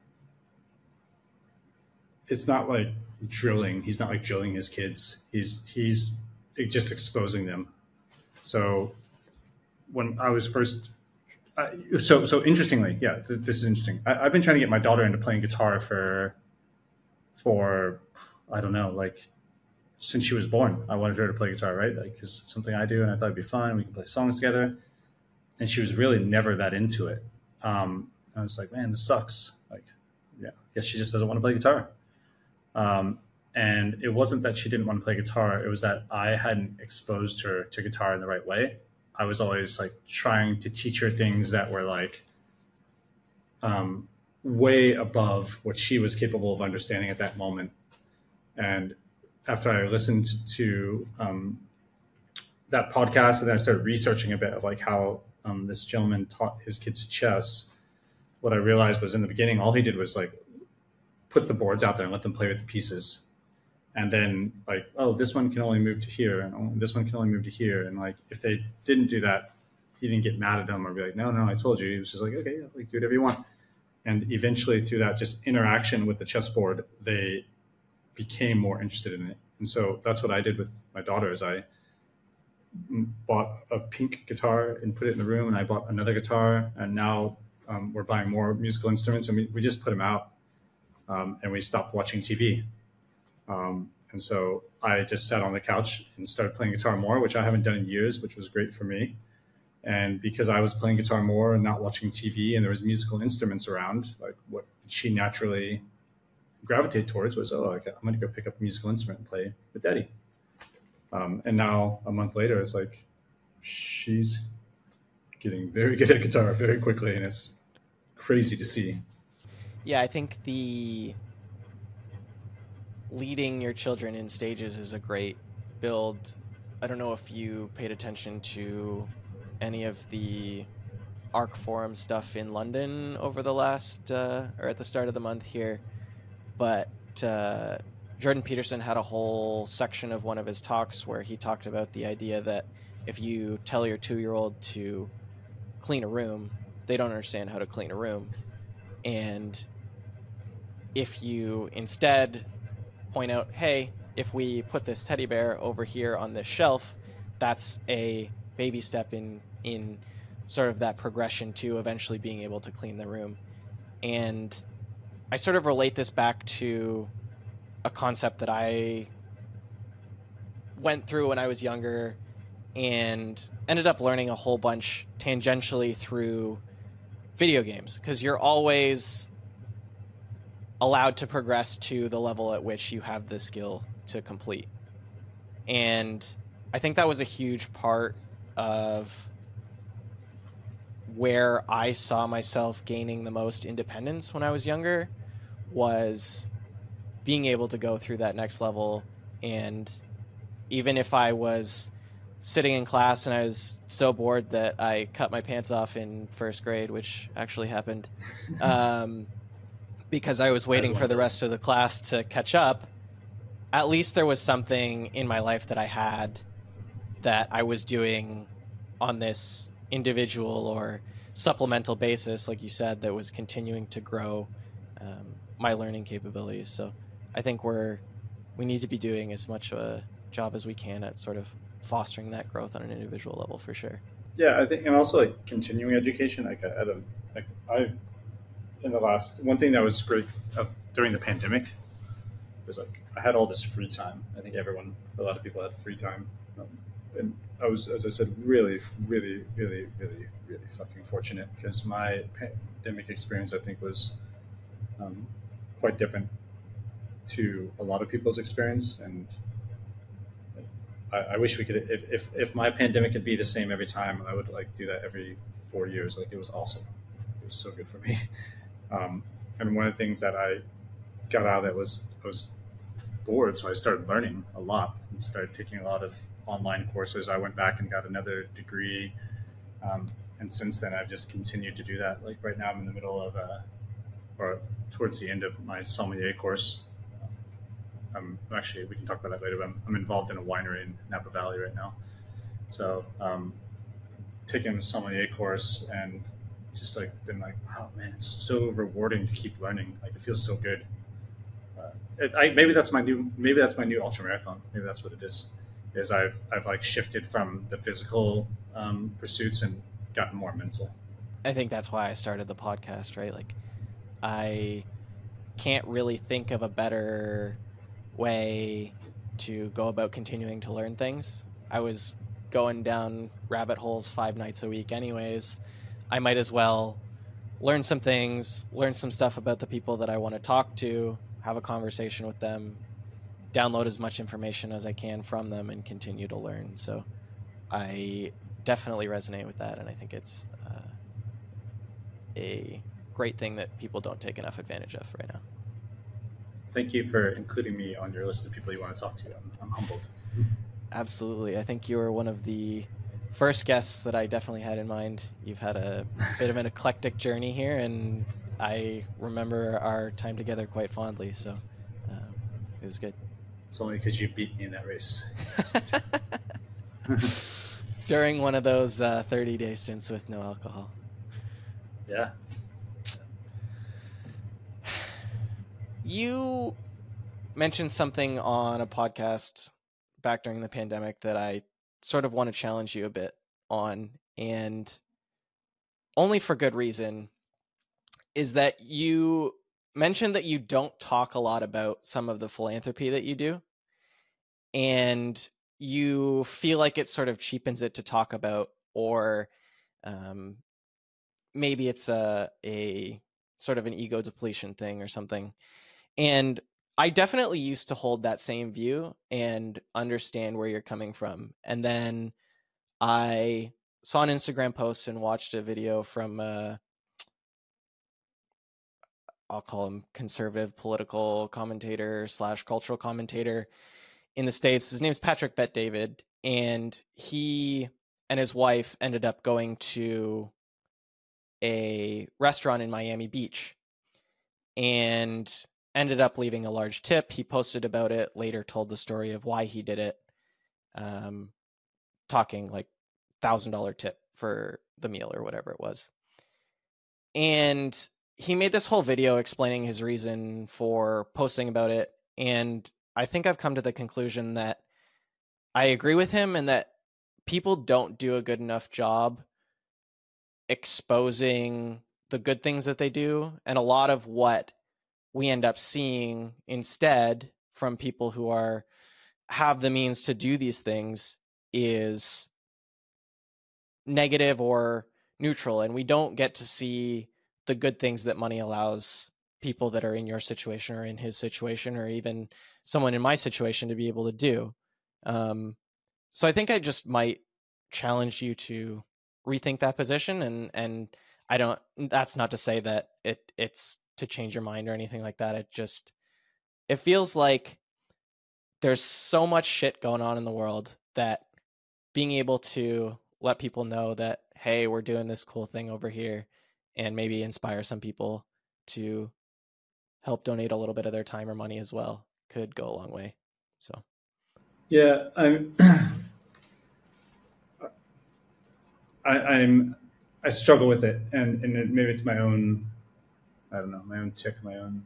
it's not like drilling. He's not like drilling his kids. He's he's just exposing them. So when I was first, uh, so so interestingly, yeah, th- this is interesting. I, have been trying to get my daughter into playing guitar for for I don't know, like since she was born. I wanted her to play guitar, right? Like, because it's something I do, and I thought it'd be fun. We can play songs together and she was really never that into it. Um, I was like, man, this sucks. Like, yeah, I guess she just doesn't want to play guitar. Um, and it wasn't that she didn't want to play guitar; it was that I hadn't exposed her to guitar in the right way. I was always like trying to teach her things that were like um, way above what she was capable of understanding at that moment. And after I listened to um, that podcast, and then I started researching a bit of like how um, this gentleman taught his kids chess, what I realized was in the beginning, all he did was like put the boards out there and let them play with the pieces. And then like, oh, this one can only move to here, and oh, this one can only move to here. And like, if they didn't do that, he didn't get mad at them or be like, no, no, I told you. He was just like, okay, yeah, like do whatever you want. And eventually, through that just interaction with the chessboard, they became more interested in it. And so that's what I did with my daughter. Is I bought a pink guitar and put it in the room, and I bought another guitar, and now um, we're buying more musical instruments, and we, we just put them out, um, and we stopped watching TV. Um, and so I just sat on the couch and started playing guitar more, which I haven't done in years, which was great for me. And because I was playing guitar more and not watching TV, and there was musical instruments around, like what she naturally gravitated towards was, oh, I'm going to go pick up a musical instrument and play with Daddy. Um, and now a month later, it's like she's getting very good at guitar very quickly, and it's crazy to see. Yeah, I think the leading your children in stages is a great build. I don't know if you paid attention to any of the ARC Forum stuff in London over the last uh, or at the start of the month here, but uh, Jordan Peterson had a whole section of one of his talks where he talked about the idea that if you tell your two year old to clean a room, they don't understand how to clean a room. And if you instead point out, hey, if we put this teddy bear over here on this shelf, that's a baby step in in sort of that progression to eventually being able to clean the room. And I sort of relate this back to a concept that I went through when I was younger and ended up learning a whole bunch tangentially through video games because you're always allowed to progress to the level at which you have the skill to complete. And I think that was a huge part of where I saw myself gaining the most independence when I was younger was being able to go through that next level and even if I was sitting in class and I was so bored that I cut my pants off in first grade, which actually happened, um, because I was waiting for the rest of the class to catch up. At least there was something in my life that I had that I was doing on this individual or supplemental basis, like you said, that was continuing to grow um, my learning capabilities. So I think we're we need to be doing as much a job as we can at sort of fostering that growth on an individual level for sure. Yeah, I think, and also like continuing education. Like at a, like I, in the last one thing that was great uh, during the pandemic was like I had all this free time. I think everyone, a lot of people had free time, um, and I was, as I said, really, really, really, really, really fucking fortunate because my pandemic experience, I think, was um, quite different to a lot of people's experience, and I, I, wish we could. If, if if my pandemic could be the same every time, I would like do that every four years. Like it was awesome. It was so good for me. Um, and one of the things that I got out of it was I was bored, so I started learning a lot and started taking a lot of online courses. I went back and got another degree, um, and since then I've just continued to do that. Like right now, I'm in the middle of a, or towards the end of my sommelier course, I'm actually we can talk about that later. But I'm, I'm involved in a winery in Napa Valley right now, so um, taking a sommelier course and just like been like, wow, man, it's so rewarding to keep learning. Like it feels so good. Uh, it, I, maybe that's my new maybe that's my new ultra marathon. Maybe that's what it is. Is I've I've like shifted from the physical um, pursuits and gotten more mental. I think that's why I started the podcast. Right, like I can't really think of a better way to go about continuing to learn things. I was going down rabbit holes five nights a week, anyways. I might as well learn some things, learn some stuff about the people that I want to talk to, have a conversation with them, download as much information as I can from them, and continue to learn. So I definitely resonate with that, and I think it's uh, a great thing that people don't take enough advantage of right now thank you for including me on your list of people you want to talk to. I'm, I'm humbled. Absolutely. I think you were one of the first guests that I definitely had in mind. You've had a bit of an eclectic journey here, and I remember our time together quite fondly. So um, it was good. It's only because you beat me in that race. During one of those uh, 30 day stints with no alcohol. Yeah. You mentioned something on a podcast back during the pandemic that I sort of want to challenge you a bit on, and only for good reason, is that you mentioned that you don't talk a lot about some of the philanthropy that you do. And you feel like it sort of cheapens it to talk about, or um, maybe it's a, a sort of an ego depletion thing or something. And I definitely used to hold that same view and understand where you're coming from. And then I saw an Instagram post and watched a video from uh I'll call him conservative political commentator slash cultural commentator in the States. His name's Patrick Bet David. And he and his wife ended up going to a restaurant in Miami Beach. And ended up leaving a large tip. He posted about it later, told the story of why he did it, um, talking like thousand dollar tip for the meal or whatever it was. And he made this whole video explaining his reason for posting about it and i think i've come to the conclusion that i agree with him and that people don't do a good enough job exposing the good things that they do and a lot of what we end up seeing instead from people who are have the means to do these things is negative or neutral and we don't get to see the good things that money allows people that are in your situation or in his situation or even someone in my situation to be able to do um, so i think i just might challenge you to rethink that position and and i don't that's not to say that it it's to change your mind or anything like that it just it feels like there's so much shit going on in the world that being able to let people know that hey we're doing this cool thing over here and maybe inspire some people to help donate a little bit of their time or money as well could go a long way so. Yeah i'm I, i'm i struggle with it and and it, maybe it's my own i don't know my own tick my own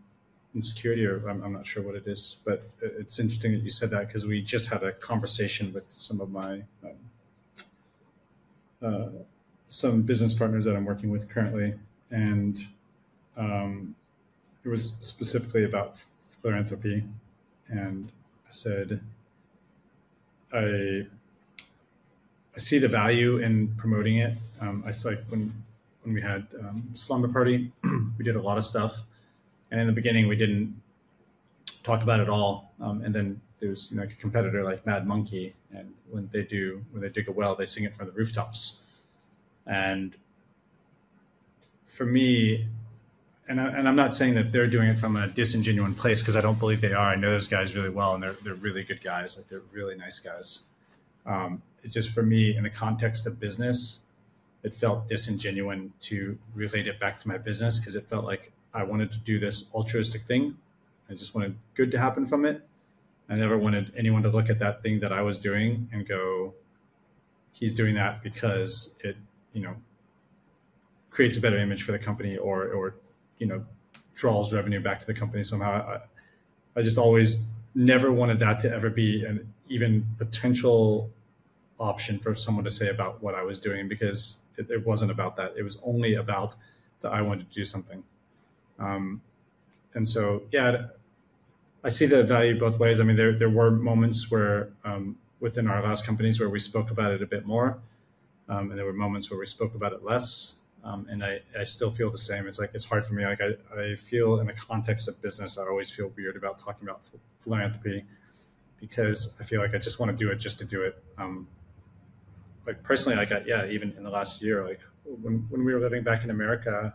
insecurity or I'm, I'm not sure what it is but it's interesting that you said that because we just had a conversation with some of my um, uh, some business partners that I'm working with currently, and um, it was specifically about philanthropy. And I said, I I see the value in promoting it. Um, I saw like when when we had um, slumber party, we did a lot of stuff, and in the beginning we didn't talk about it all. Um, and then there's you know like a competitor like Mad Monkey, and when they do when they dig a well, they sing it from the rooftops. And for me, and, I, and I'm not saying that they're doing it from a disingenuous place because I don't believe they are. I know those guys really well, and they're they're really good guys. Like they're really nice guys. Um, it just for me, in the context of business, it felt disingenuous to relate it back to my business because it felt like I wanted to do this altruistic thing. I just wanted good to happen from it. I never wanted anyone to look at that thing that I was doing and go, "He's doing that because it you know creates a better image for the company or or you know draws revenue back to the company somehow. I, I just always never wanted that to ever be an even potential option for someone to say about what I was doing because it, it wasn't about that. It was only about that I wanted to do something. Um, and so, yeah, I see the value both ways. I mean, there, there were moments where um, within our last companies where we spoke about it a bit more. Um, and there were moments where we spoke about it less. Um, and I, I still feel the same. It's like it's hard for me. Like I, I feel in the context of business, I always feel weird about talking about philanthropy because I feel like I just want to do it just to do it. Um, like personally, like I, yeah, even in the last year, like when when we were living back in America,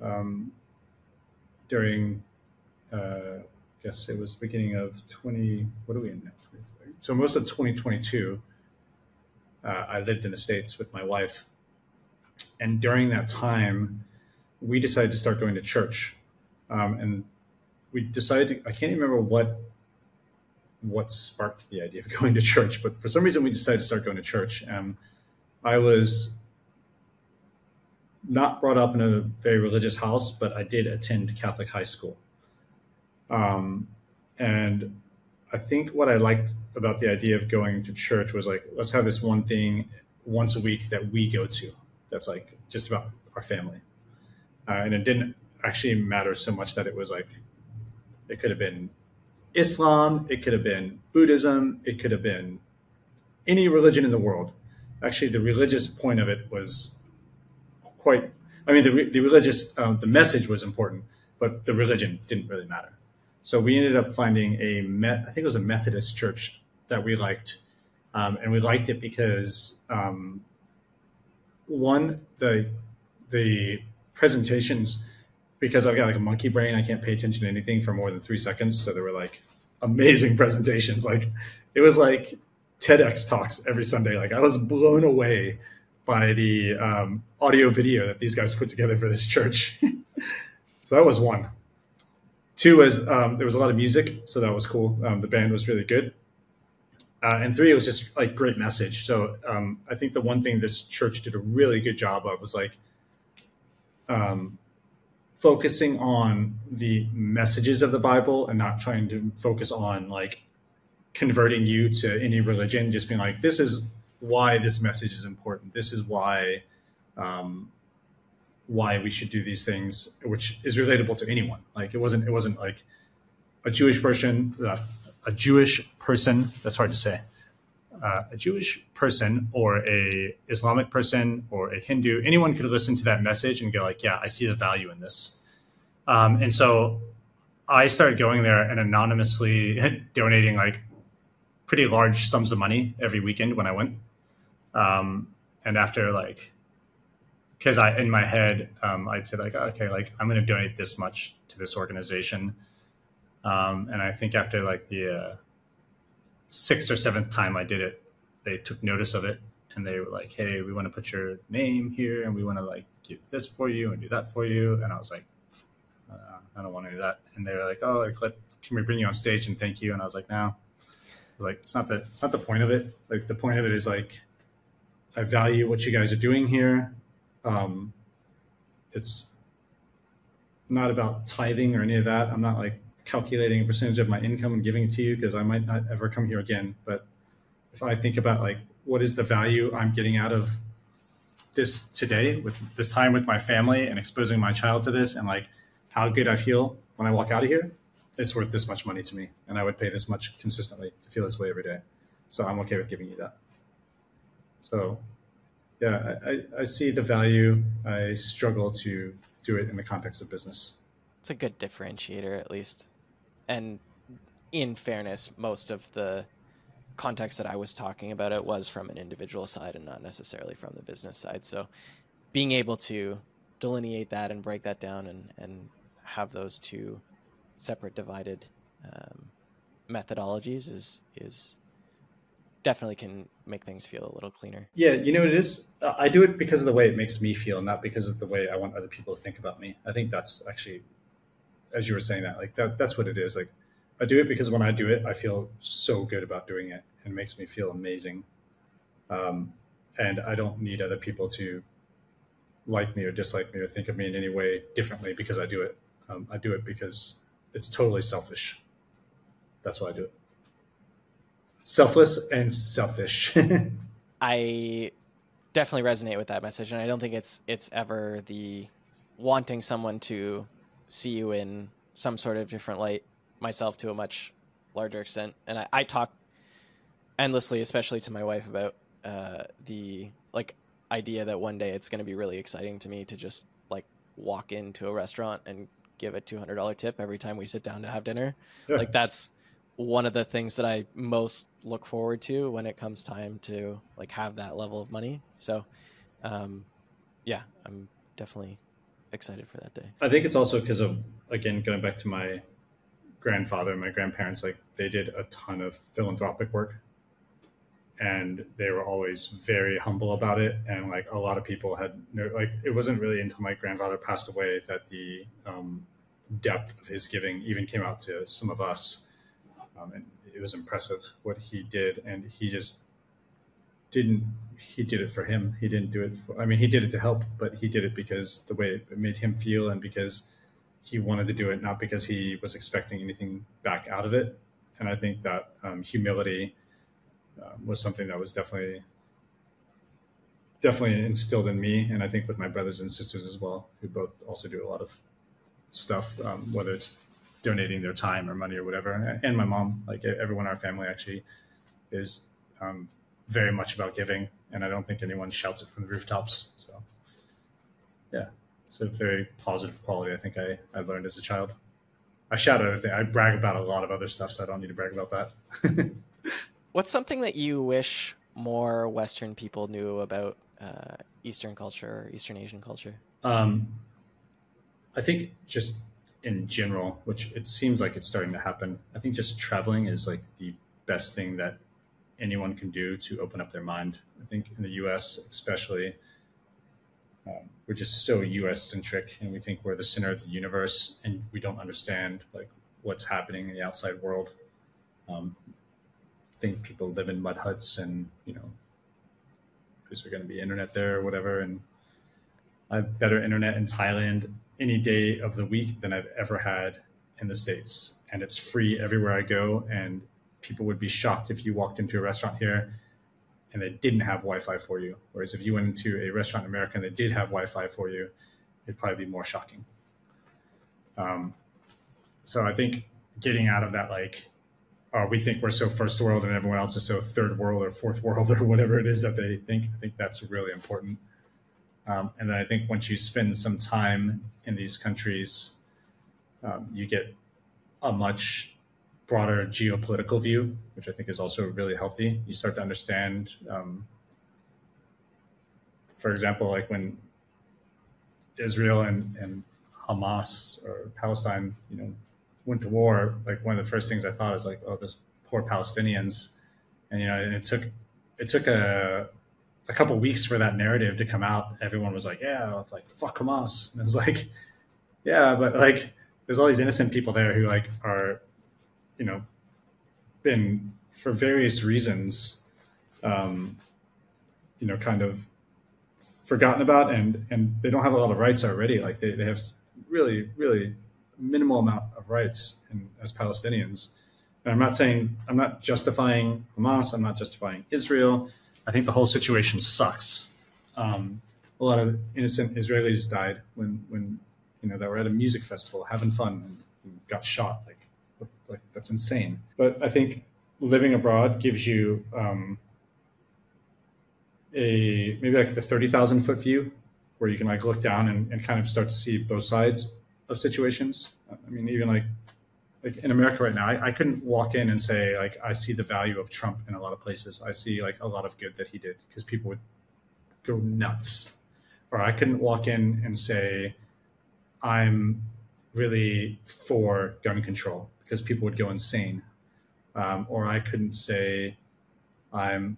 um, during uh, I guess it was beginning of twenty. What are we in now? So most of 2022 uh, I lived in the States with my wife. And during that time, we decided to start going to church. Um, and we decided, to, I can't even remember what what sparked the idea of going to church, but for some reason we decided to start going to church. Um, I was not brought up in a very religious house, but I did attend Catholic high school. Um, and I think what I liked about the idea of going to church was like, let's have this one thing once a week that we go to. That's like just about our family. Uh, and it didn't actually matter so much that it was like, it could have been Islam, it could have been Buddhism, it could have been any religion in the world. Actually, the religious point of it was quite, I mean, the, the religious, um, the message was important, but the religion didn't really matter. So we ended up finding a, I think it was a Methodist church that we liked. Um, and we liked it because um, one, the, the presentations, because I've got like a monkey brain, I can't pay attention to anything for more than three seconds. So they were like amazing presentations. Like it was like TEDx talks every Sunday. Like I was blown away by the um, audio video that these guys put together for this church. so that was one. Two was um, there was a lot of music, so that was cool. Um, the band was really good. Uh, and three, it was just like great message. So um, I think the one thing this church did a really good job of was like, um, focusing on the messages of the Bible and not trying to focus on like converting you to any religion, just being like, this is why this message is important. This is why um, why we should do these things, which is relatable to anyone. Like it wasn't it wasn't like a Jewish person, uh, a Jewish person. That's hard to say. Uh, a Jewish person or a Islamic person or a Hindu, anyone could listen to that message and go like, "Yeah, I see the value in this." Um, and so I started going there and anonymously donating like pretty large sums of money every weekend when I went. Um, and after like because I in my head um, I'd say like okay like I'm going to donate this much to this organization, um, and I think after like the uh, sixth or seventh time I did it, they took notice of it and they were like, hey, we want to put your name here and we want to like do this for you and do that for you, and I was like, uh, I don't want to do that, and they were like, oh, like, let, can we bring you on stage and thank you, and I was like, no. I was like, it's not the it's not the point of it. Like the point of it is like I value what you guys are doing here. Um, it's not about tithing or any of that. I'm not like calculating a percentage of my income and giving it to you because I might not ever come here again. But if I think about like what is the value I'm getting out of this today with this time with my family and exposing my child to this and like how good I feel when I walk out of here, it's worth this much money to me. And I would pay this much consistently to feel this way every day. So I'm okay with giving you that. So yeah, I, I see the value. I struggle to do it in the context of business. It's a good differentiator, at least. And in fairness, most of the context that I was talking about it was from an individual side and not necessarily from the business side. So being able to delineate that and break that down and, and have those two separate divided um, methodologies is is definitely can make things feel a little cleaner. Yeah, you know it is? I do it because of the way it makes me feel, not because of the way I want other people to think about me. I think that's actually, as you were saying that, like that, that's what it is. Like I do it because when I do it, I feel so good about doing it and it makes me feel amazing. Um, and I don't need other people to like me or dislike me or think of me in any way differently because I do it. Um, I do it because it's totally selfish. That's why I do it selfless and selfish. I definitely resonate with that message, and I don't think it's it's ever the wanting someone to see you in some sort of different light. Myself to a much larger extent, and I, I talk endlessly, especially to my wife, about uh, the like idea that one day it's going to be really exciting to me to just like walk into a restaurant and give a two hundred dollar tip every time we sit down to have dinner. Like that's one of the things that I most look forward to when it comes time to like have that level of money. So, um, yeah, I'm definitely excited for that day. I think it's also because of again going back to my grandfather and my grandparents. Like they did a ton of philanthropic work, and they were always very humble about it. And like a lot of people had no, like it wasn't really until my grandfather passed away that the um, depth of his giving even came out to some of us um, and it was impressive what he did. And he just didn't. He did it for him. He didn't do it for. I mean, he did it to help, but he did it because the way it made him feel, and because he wanted to do it, not because he was expecting anything back out of it. And I think that um, humility um, was something that was definitely definitely instilled in me, and I think with my brothers and sisters as well, who both also do a lot of stuff, um, whether it's donating their time or money or whatever. And my mom, like everyone in our family, actually is um, very much about giving, and I don't think anyone shouts it from the rooftops. So, yeah, it's a very positive quality. I think I, I learned as a child. I shout other things. I brag about a lot of other stuff, so I don't need to brag about that. What's something that you wish more Western people knew about uh, Eastern culture or Eastern Asian culture? Um, I think just in general, which it seems like it's starting to happen. I think just traveling is like the best thing that anyone can do to open up their mind. I think in the US, especially, um, we're just so US centric and we think we're the center of the universe and we don't understand like what's happening in the outside world. Um, think people live in mud huts and, you know, is there going to be internet there or whatever? And I have better internet in Thailand any day of the week than I've ever had in the States. And it's free everywhere I go. And people would be shocked if you walked into a restaurant here and they didn't have Wi Fi for you. Whereas if you went into a restaurant in America and they did have Wi Fi for you, it'd probably be more shocking. Um, so I think getting out of that, like, oh, we think we're so first world and everyone else is so third world or fourth world or whatever it is that they think, I think that's really important. Um, and then I think once you spend some time in these countries, um, you get a much broader geopolitical view, which I think is also really healthy. You start to understand, um, for example, like when Israel and, and Hamas or Palestine, you know, went to war, like one of the first things I thought is like, oh, those poor Palestinians, and you know, and it took it took a a couple weeks for that narrative to come out. Everyone was like, yeah, like fuck Hamas, and it was like, yeah, but like there's all these innocent people there who like are, you know, been for various reasons, um, you know, kind of forgotten about and and they don't have a lot of rights already. Like they, they have really really minimal amount of rights in, as palestinians. And i'm not saying i'm not justifying hamas i'm not justifying israel. I think the whole situation sucks. Um, a lot of innocent israelis died when when you know they were at a music festival having fun and, and got shot like like that's insane but i think living abroad gives you um, a maybe like the 30,000 foot view where you can like look down and, and kind of start to see both sides of situations. I mean, even like like in America right now, I, I couldn't walk in and say like I see the value of Trump in a lot of places. I see like a lot of good that he did because people would go nuts. Or I couldn't walk in and say I'm really for gun control because people would go insane. Um, or I couldn't say I'm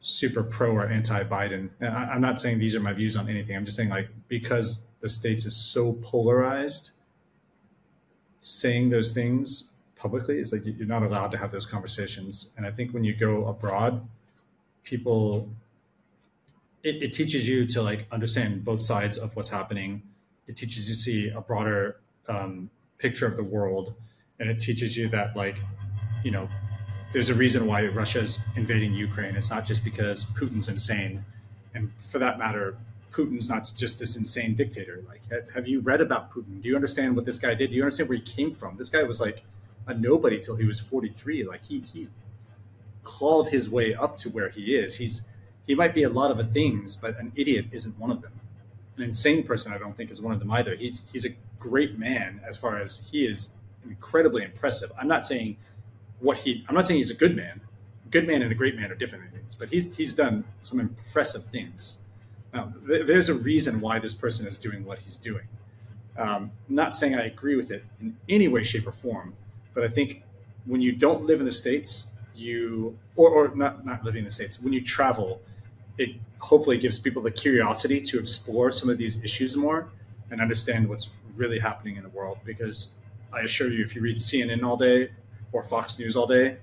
super pro or anti Biden. I, am not saying these are my views on anything. I'm just saying like because the states is so polarized, saying those things publicly is like you're not allowed to have those conversations. And I think when you go abroad, people it, it teaches you to like understand both sides of what's happening. It teaches you to see a broader um, picture of the world, and it teaches you that like you know there's a reason why Russia's invading Ukraine. It's not just because Putin's insane, and for that matter, Putin's not just this insane dictator. Like, have you read about Putin? Do you understand what this guy did? Do you understand where he came from? This guy was like a nobody till he was 43. Like he he clawed his way up to where he is. He's he might be a lot of things, but an idiot isn't one of them. An insane person, I don't think, is one of them either. He's he's a great man as far as he is incredibly impressive. I'm not saying what he I'm not saying he's a good man. Good man and a great man are different things, but he's he's done some impressive things. Now, th- there's a reason why this person is doing what he's doing. Um, not saying I agree with it in any way, shape, or form, but I think when you don't live in the states, you or, or not not living in the states, when you travel, it hopefully gives people the curiosity to explore some of these issues more and understand what's really happening in the world. Because I assure you, if you read CNN all day or Fox News all day,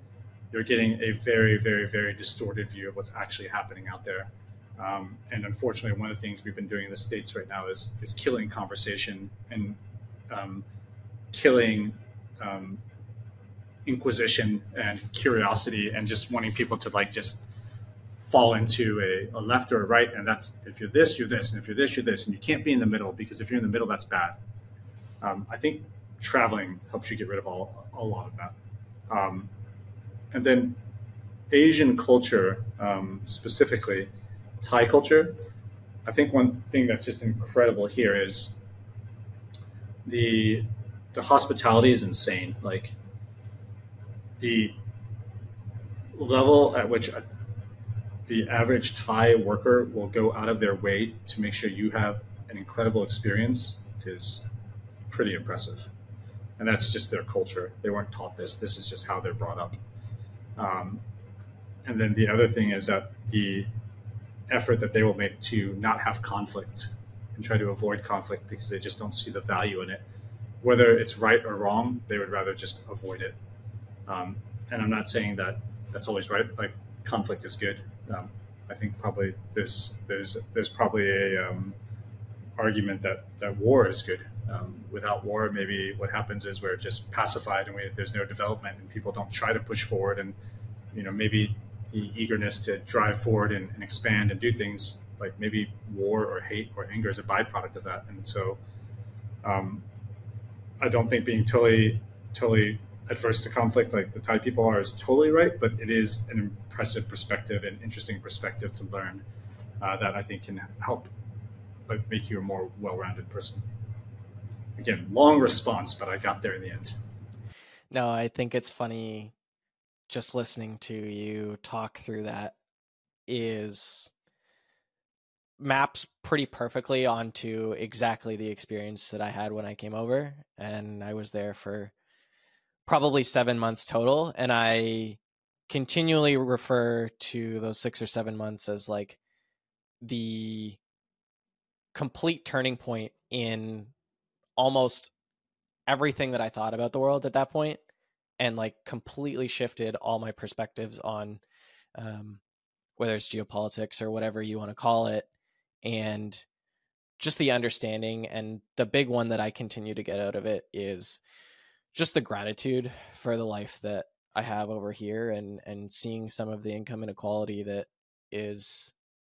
you're getting a very, very, very distorted view of what's actually happening out there. Um, and unfortunately, one of the things we've been doing in the states right now is is killing conversation and um, killing um, inquisition and curiosity, and just wanting people to like just fall into a, a, left or a right. And that's if you're this, you're this, and if you're this, you're this, and you can't be in the middle because if you're in the middle, that's bad. Um, I think traveling helps you get rid of all a lot of that. Um, and then Asian culture, um, specifically Thai culture, I think one thing that's just incredible here is the the hospitality is insane. Like the level at which a, the average Thai worker will go out of their way to make sure you have an incredible experience is pretty impressive and that's just their culture. They weren't taught this. This is just how they're brought up. Um, and then the other thing is that the effort that they will make to not have conflict and try to avoid conflict because they just don't see the value in it, whether it's right or wrong, they would rather just avoid it. Um, and I'm not saying that that's always right. Like conflict is good. Um, I think probably there's there's there's probably a um, argument that that war is good. Um, without war, maybe what happens is we're just pacified and we, there's no development, and people don't try to push forward. And you know, maybe the eagerness to drive forward and, and expand and do things like maybe war or hate or anger is a byproduct of that. And so, um, I don't think being totally totally adverse to conflict like the Thai people are is totally right, but it is an impressive perspective and interesting perspective to learn uh, that I think can help make you a more well-rounded person. Again, long response, but I got there in the end. No, I think it's funny just listening to you talk through that is maps pretty perfectly onto exactly the experience that I had when I came over and I was there for probably 7 months total and I continually refer to those 6 or 7 months as like the complete turning point in almost everything that I thought about the world at that point and like completely shifted all my perspectives on um, whether it's geopolitics or whatever you want to call it and just the understanding and the big one that I continue to get out of it is just the gratitude for the life that I have over here and and seeing some of the income inequality that is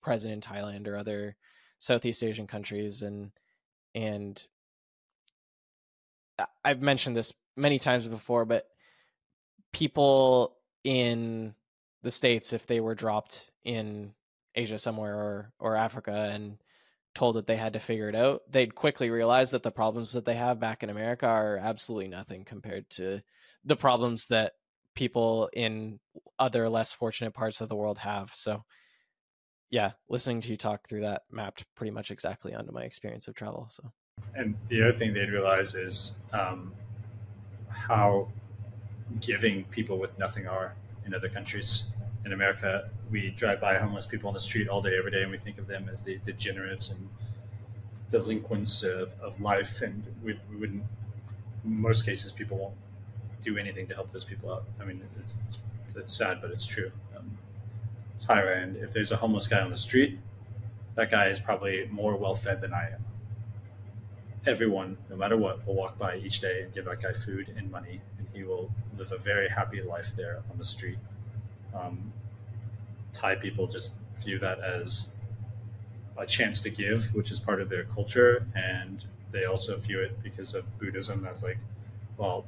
present in Thailand or other Southeast Asian countries and and I've mentioned this many times before but people in the states if they were dropped in Asia somewhere or or Africa and told that they had to figure it out, they'd quickly realize that the problems that they have back in America are absolutely nothing compared to the problems that people in other less fortunate parts of the world have. So yeah, listening to you talk through that mapped pretty much exactly onto my experience of travel. So and the other thing they'd realize is um, how giving people with nothing are in other countries in America, we drive by homeless people on the street all day, every day, and we think of them as the degenerates and delinquents of, of life. And we, we wouldn't, in most cases, people won't do anything to help those people out. I mean, it's, it's sad, but it's true. Um, Thailand, if there's a homeless guy on the street, that guy is probably more well fed than I am. Everyone, no matter what, will walk by each day and give that guy food and money, and he will live a very happy life there on the street um, Thai people just view that as a chance to give, which is part of their culture, and they also view it because of Buddhism as like, well,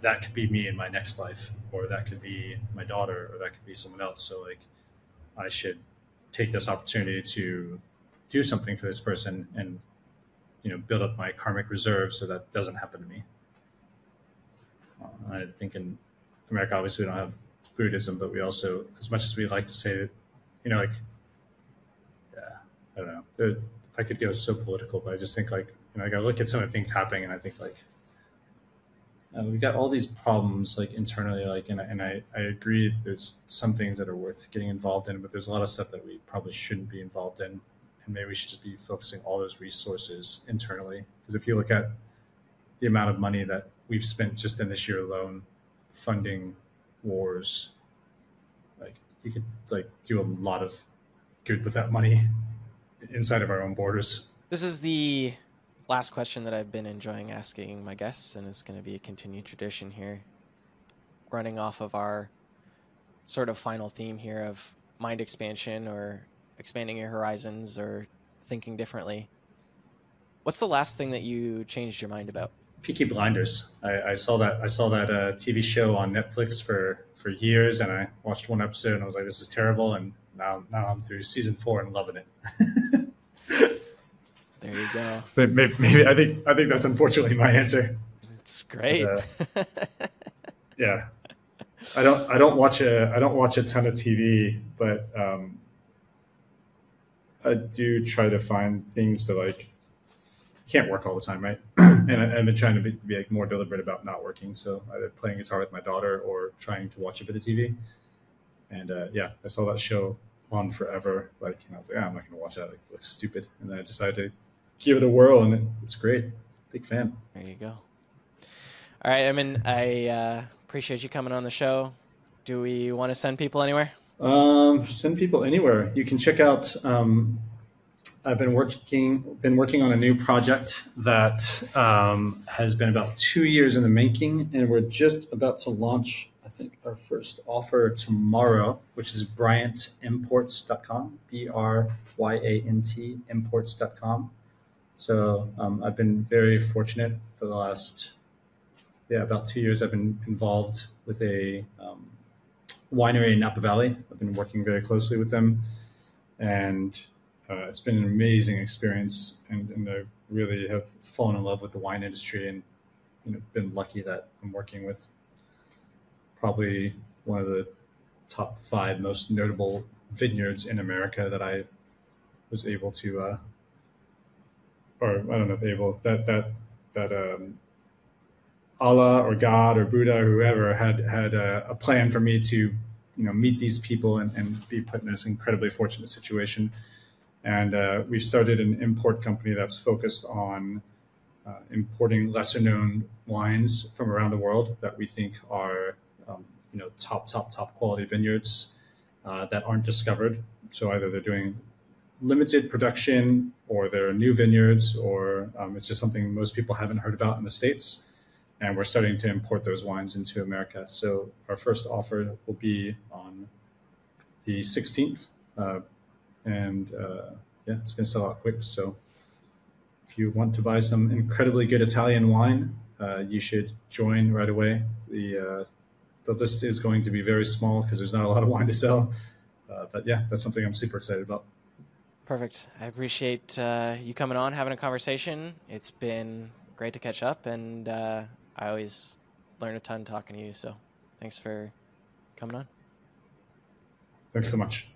that could be me in my next life, or that could be my daughter, or that could be someone else. So like, I should take this opportunity to do something for this person and you know build up my karmic reserve so that doesn't happen to me. Uh, I think in America, obviously, we don't have Buddhism, but we also, as much as we like to say that, you know, like, yeah, I don't know. I could go so political, but I just think like, you know, I got to look at some of the things happening, and I think like, uh, we got all these problems like internally, like, and, and I, I agree. There's some things that are worth getting involved in, but there's a lot of stuff that we probably shouldn't be involved in, and maybe we should just be focusing all those resources internally. Because if you look at the amount of money that we've spent just in this year alone funding wars. Like you could like do a lot of good with that money inside of our own borders. This is the last question that I've been enjoying asking my guests, and it's going to be a continued tradition here, running off of our sort of final theme here of mind expansion or expanding your horizons or thinking differently. What's the last thing that you changed your mind about? Peaky Blinders. I, I saw that I saw that uh, TV show on Netflix for for years, and I watched one episode and I was like, "This is terrible." And now now I'm through season four and loving it. there you go. But maybe, maybe, I think I think that's unfortunately my answer. It's great. But, uh, yeah, I don't I don't watch a I don't watch a ton of TV, but um, I do try to find things to like can't work all the time, right? and I, have been trying to be, be, like more deliberate about not working. So either playing guitar with my daughter or trying to watch a bit of TV. And uh, yeah, I saw that show on forever. Like, I was like, ah, I'm not going to watch that. It looks stupid. And then I decided to give it a whirl, and it, it's great. Big fan. There you go. All right, I mean, I uh, appreciate you coming on the show. Do we want to send people anywhere? Um, send people anywhere. You can check out um, I've been working been working on a new project that um, has been about two years in the making, and we're just about to launch. I think our first offer tomorrow, which is BryantImports.com, B R Y A N T Imports.com. So um, I've been very fortunate for the last yeah about two years. I've been involved with a um, winery in Napa Valley. I've been working very closely with them, and uh, it's been an amazing experience. And, and I really have fallen in love with the wine industry, and you know, been lucky that I'm working with probably one of the top five most notable vineyards in America that I was able to, uh, or I don't know if able that that that um, Allah or God or Buddha or whoever had had a, a, plan for me to, you know, meet these people and, and be put in this incredibly fortunate situation. And uh, we've started an import company that's focused on uh, importing lesser known wines from around the world that we think are, um, you know, top, top, top quality vineyards uh, that aren't discovered. So either they're doing limited production or they're new vineyards or um, it's just something most people haven't heard about in the States and we're starting to import those wines into America. So our first offer will be on the 16th, uh, and uh, yeah, it's going to sell out quick. So if you want to buy some incredibly good Italian wine, uh, you should join right away. The uh, the list is going to be very small because there's not a lot of wine to sell. Uh, but yeah, that's something I'm super excited about. Perfect. I appreciate uh, you coming on, having a conversation. It's been great to catch up, and I always learn a ton talking to you. So thanks for coming on. Thanks so much.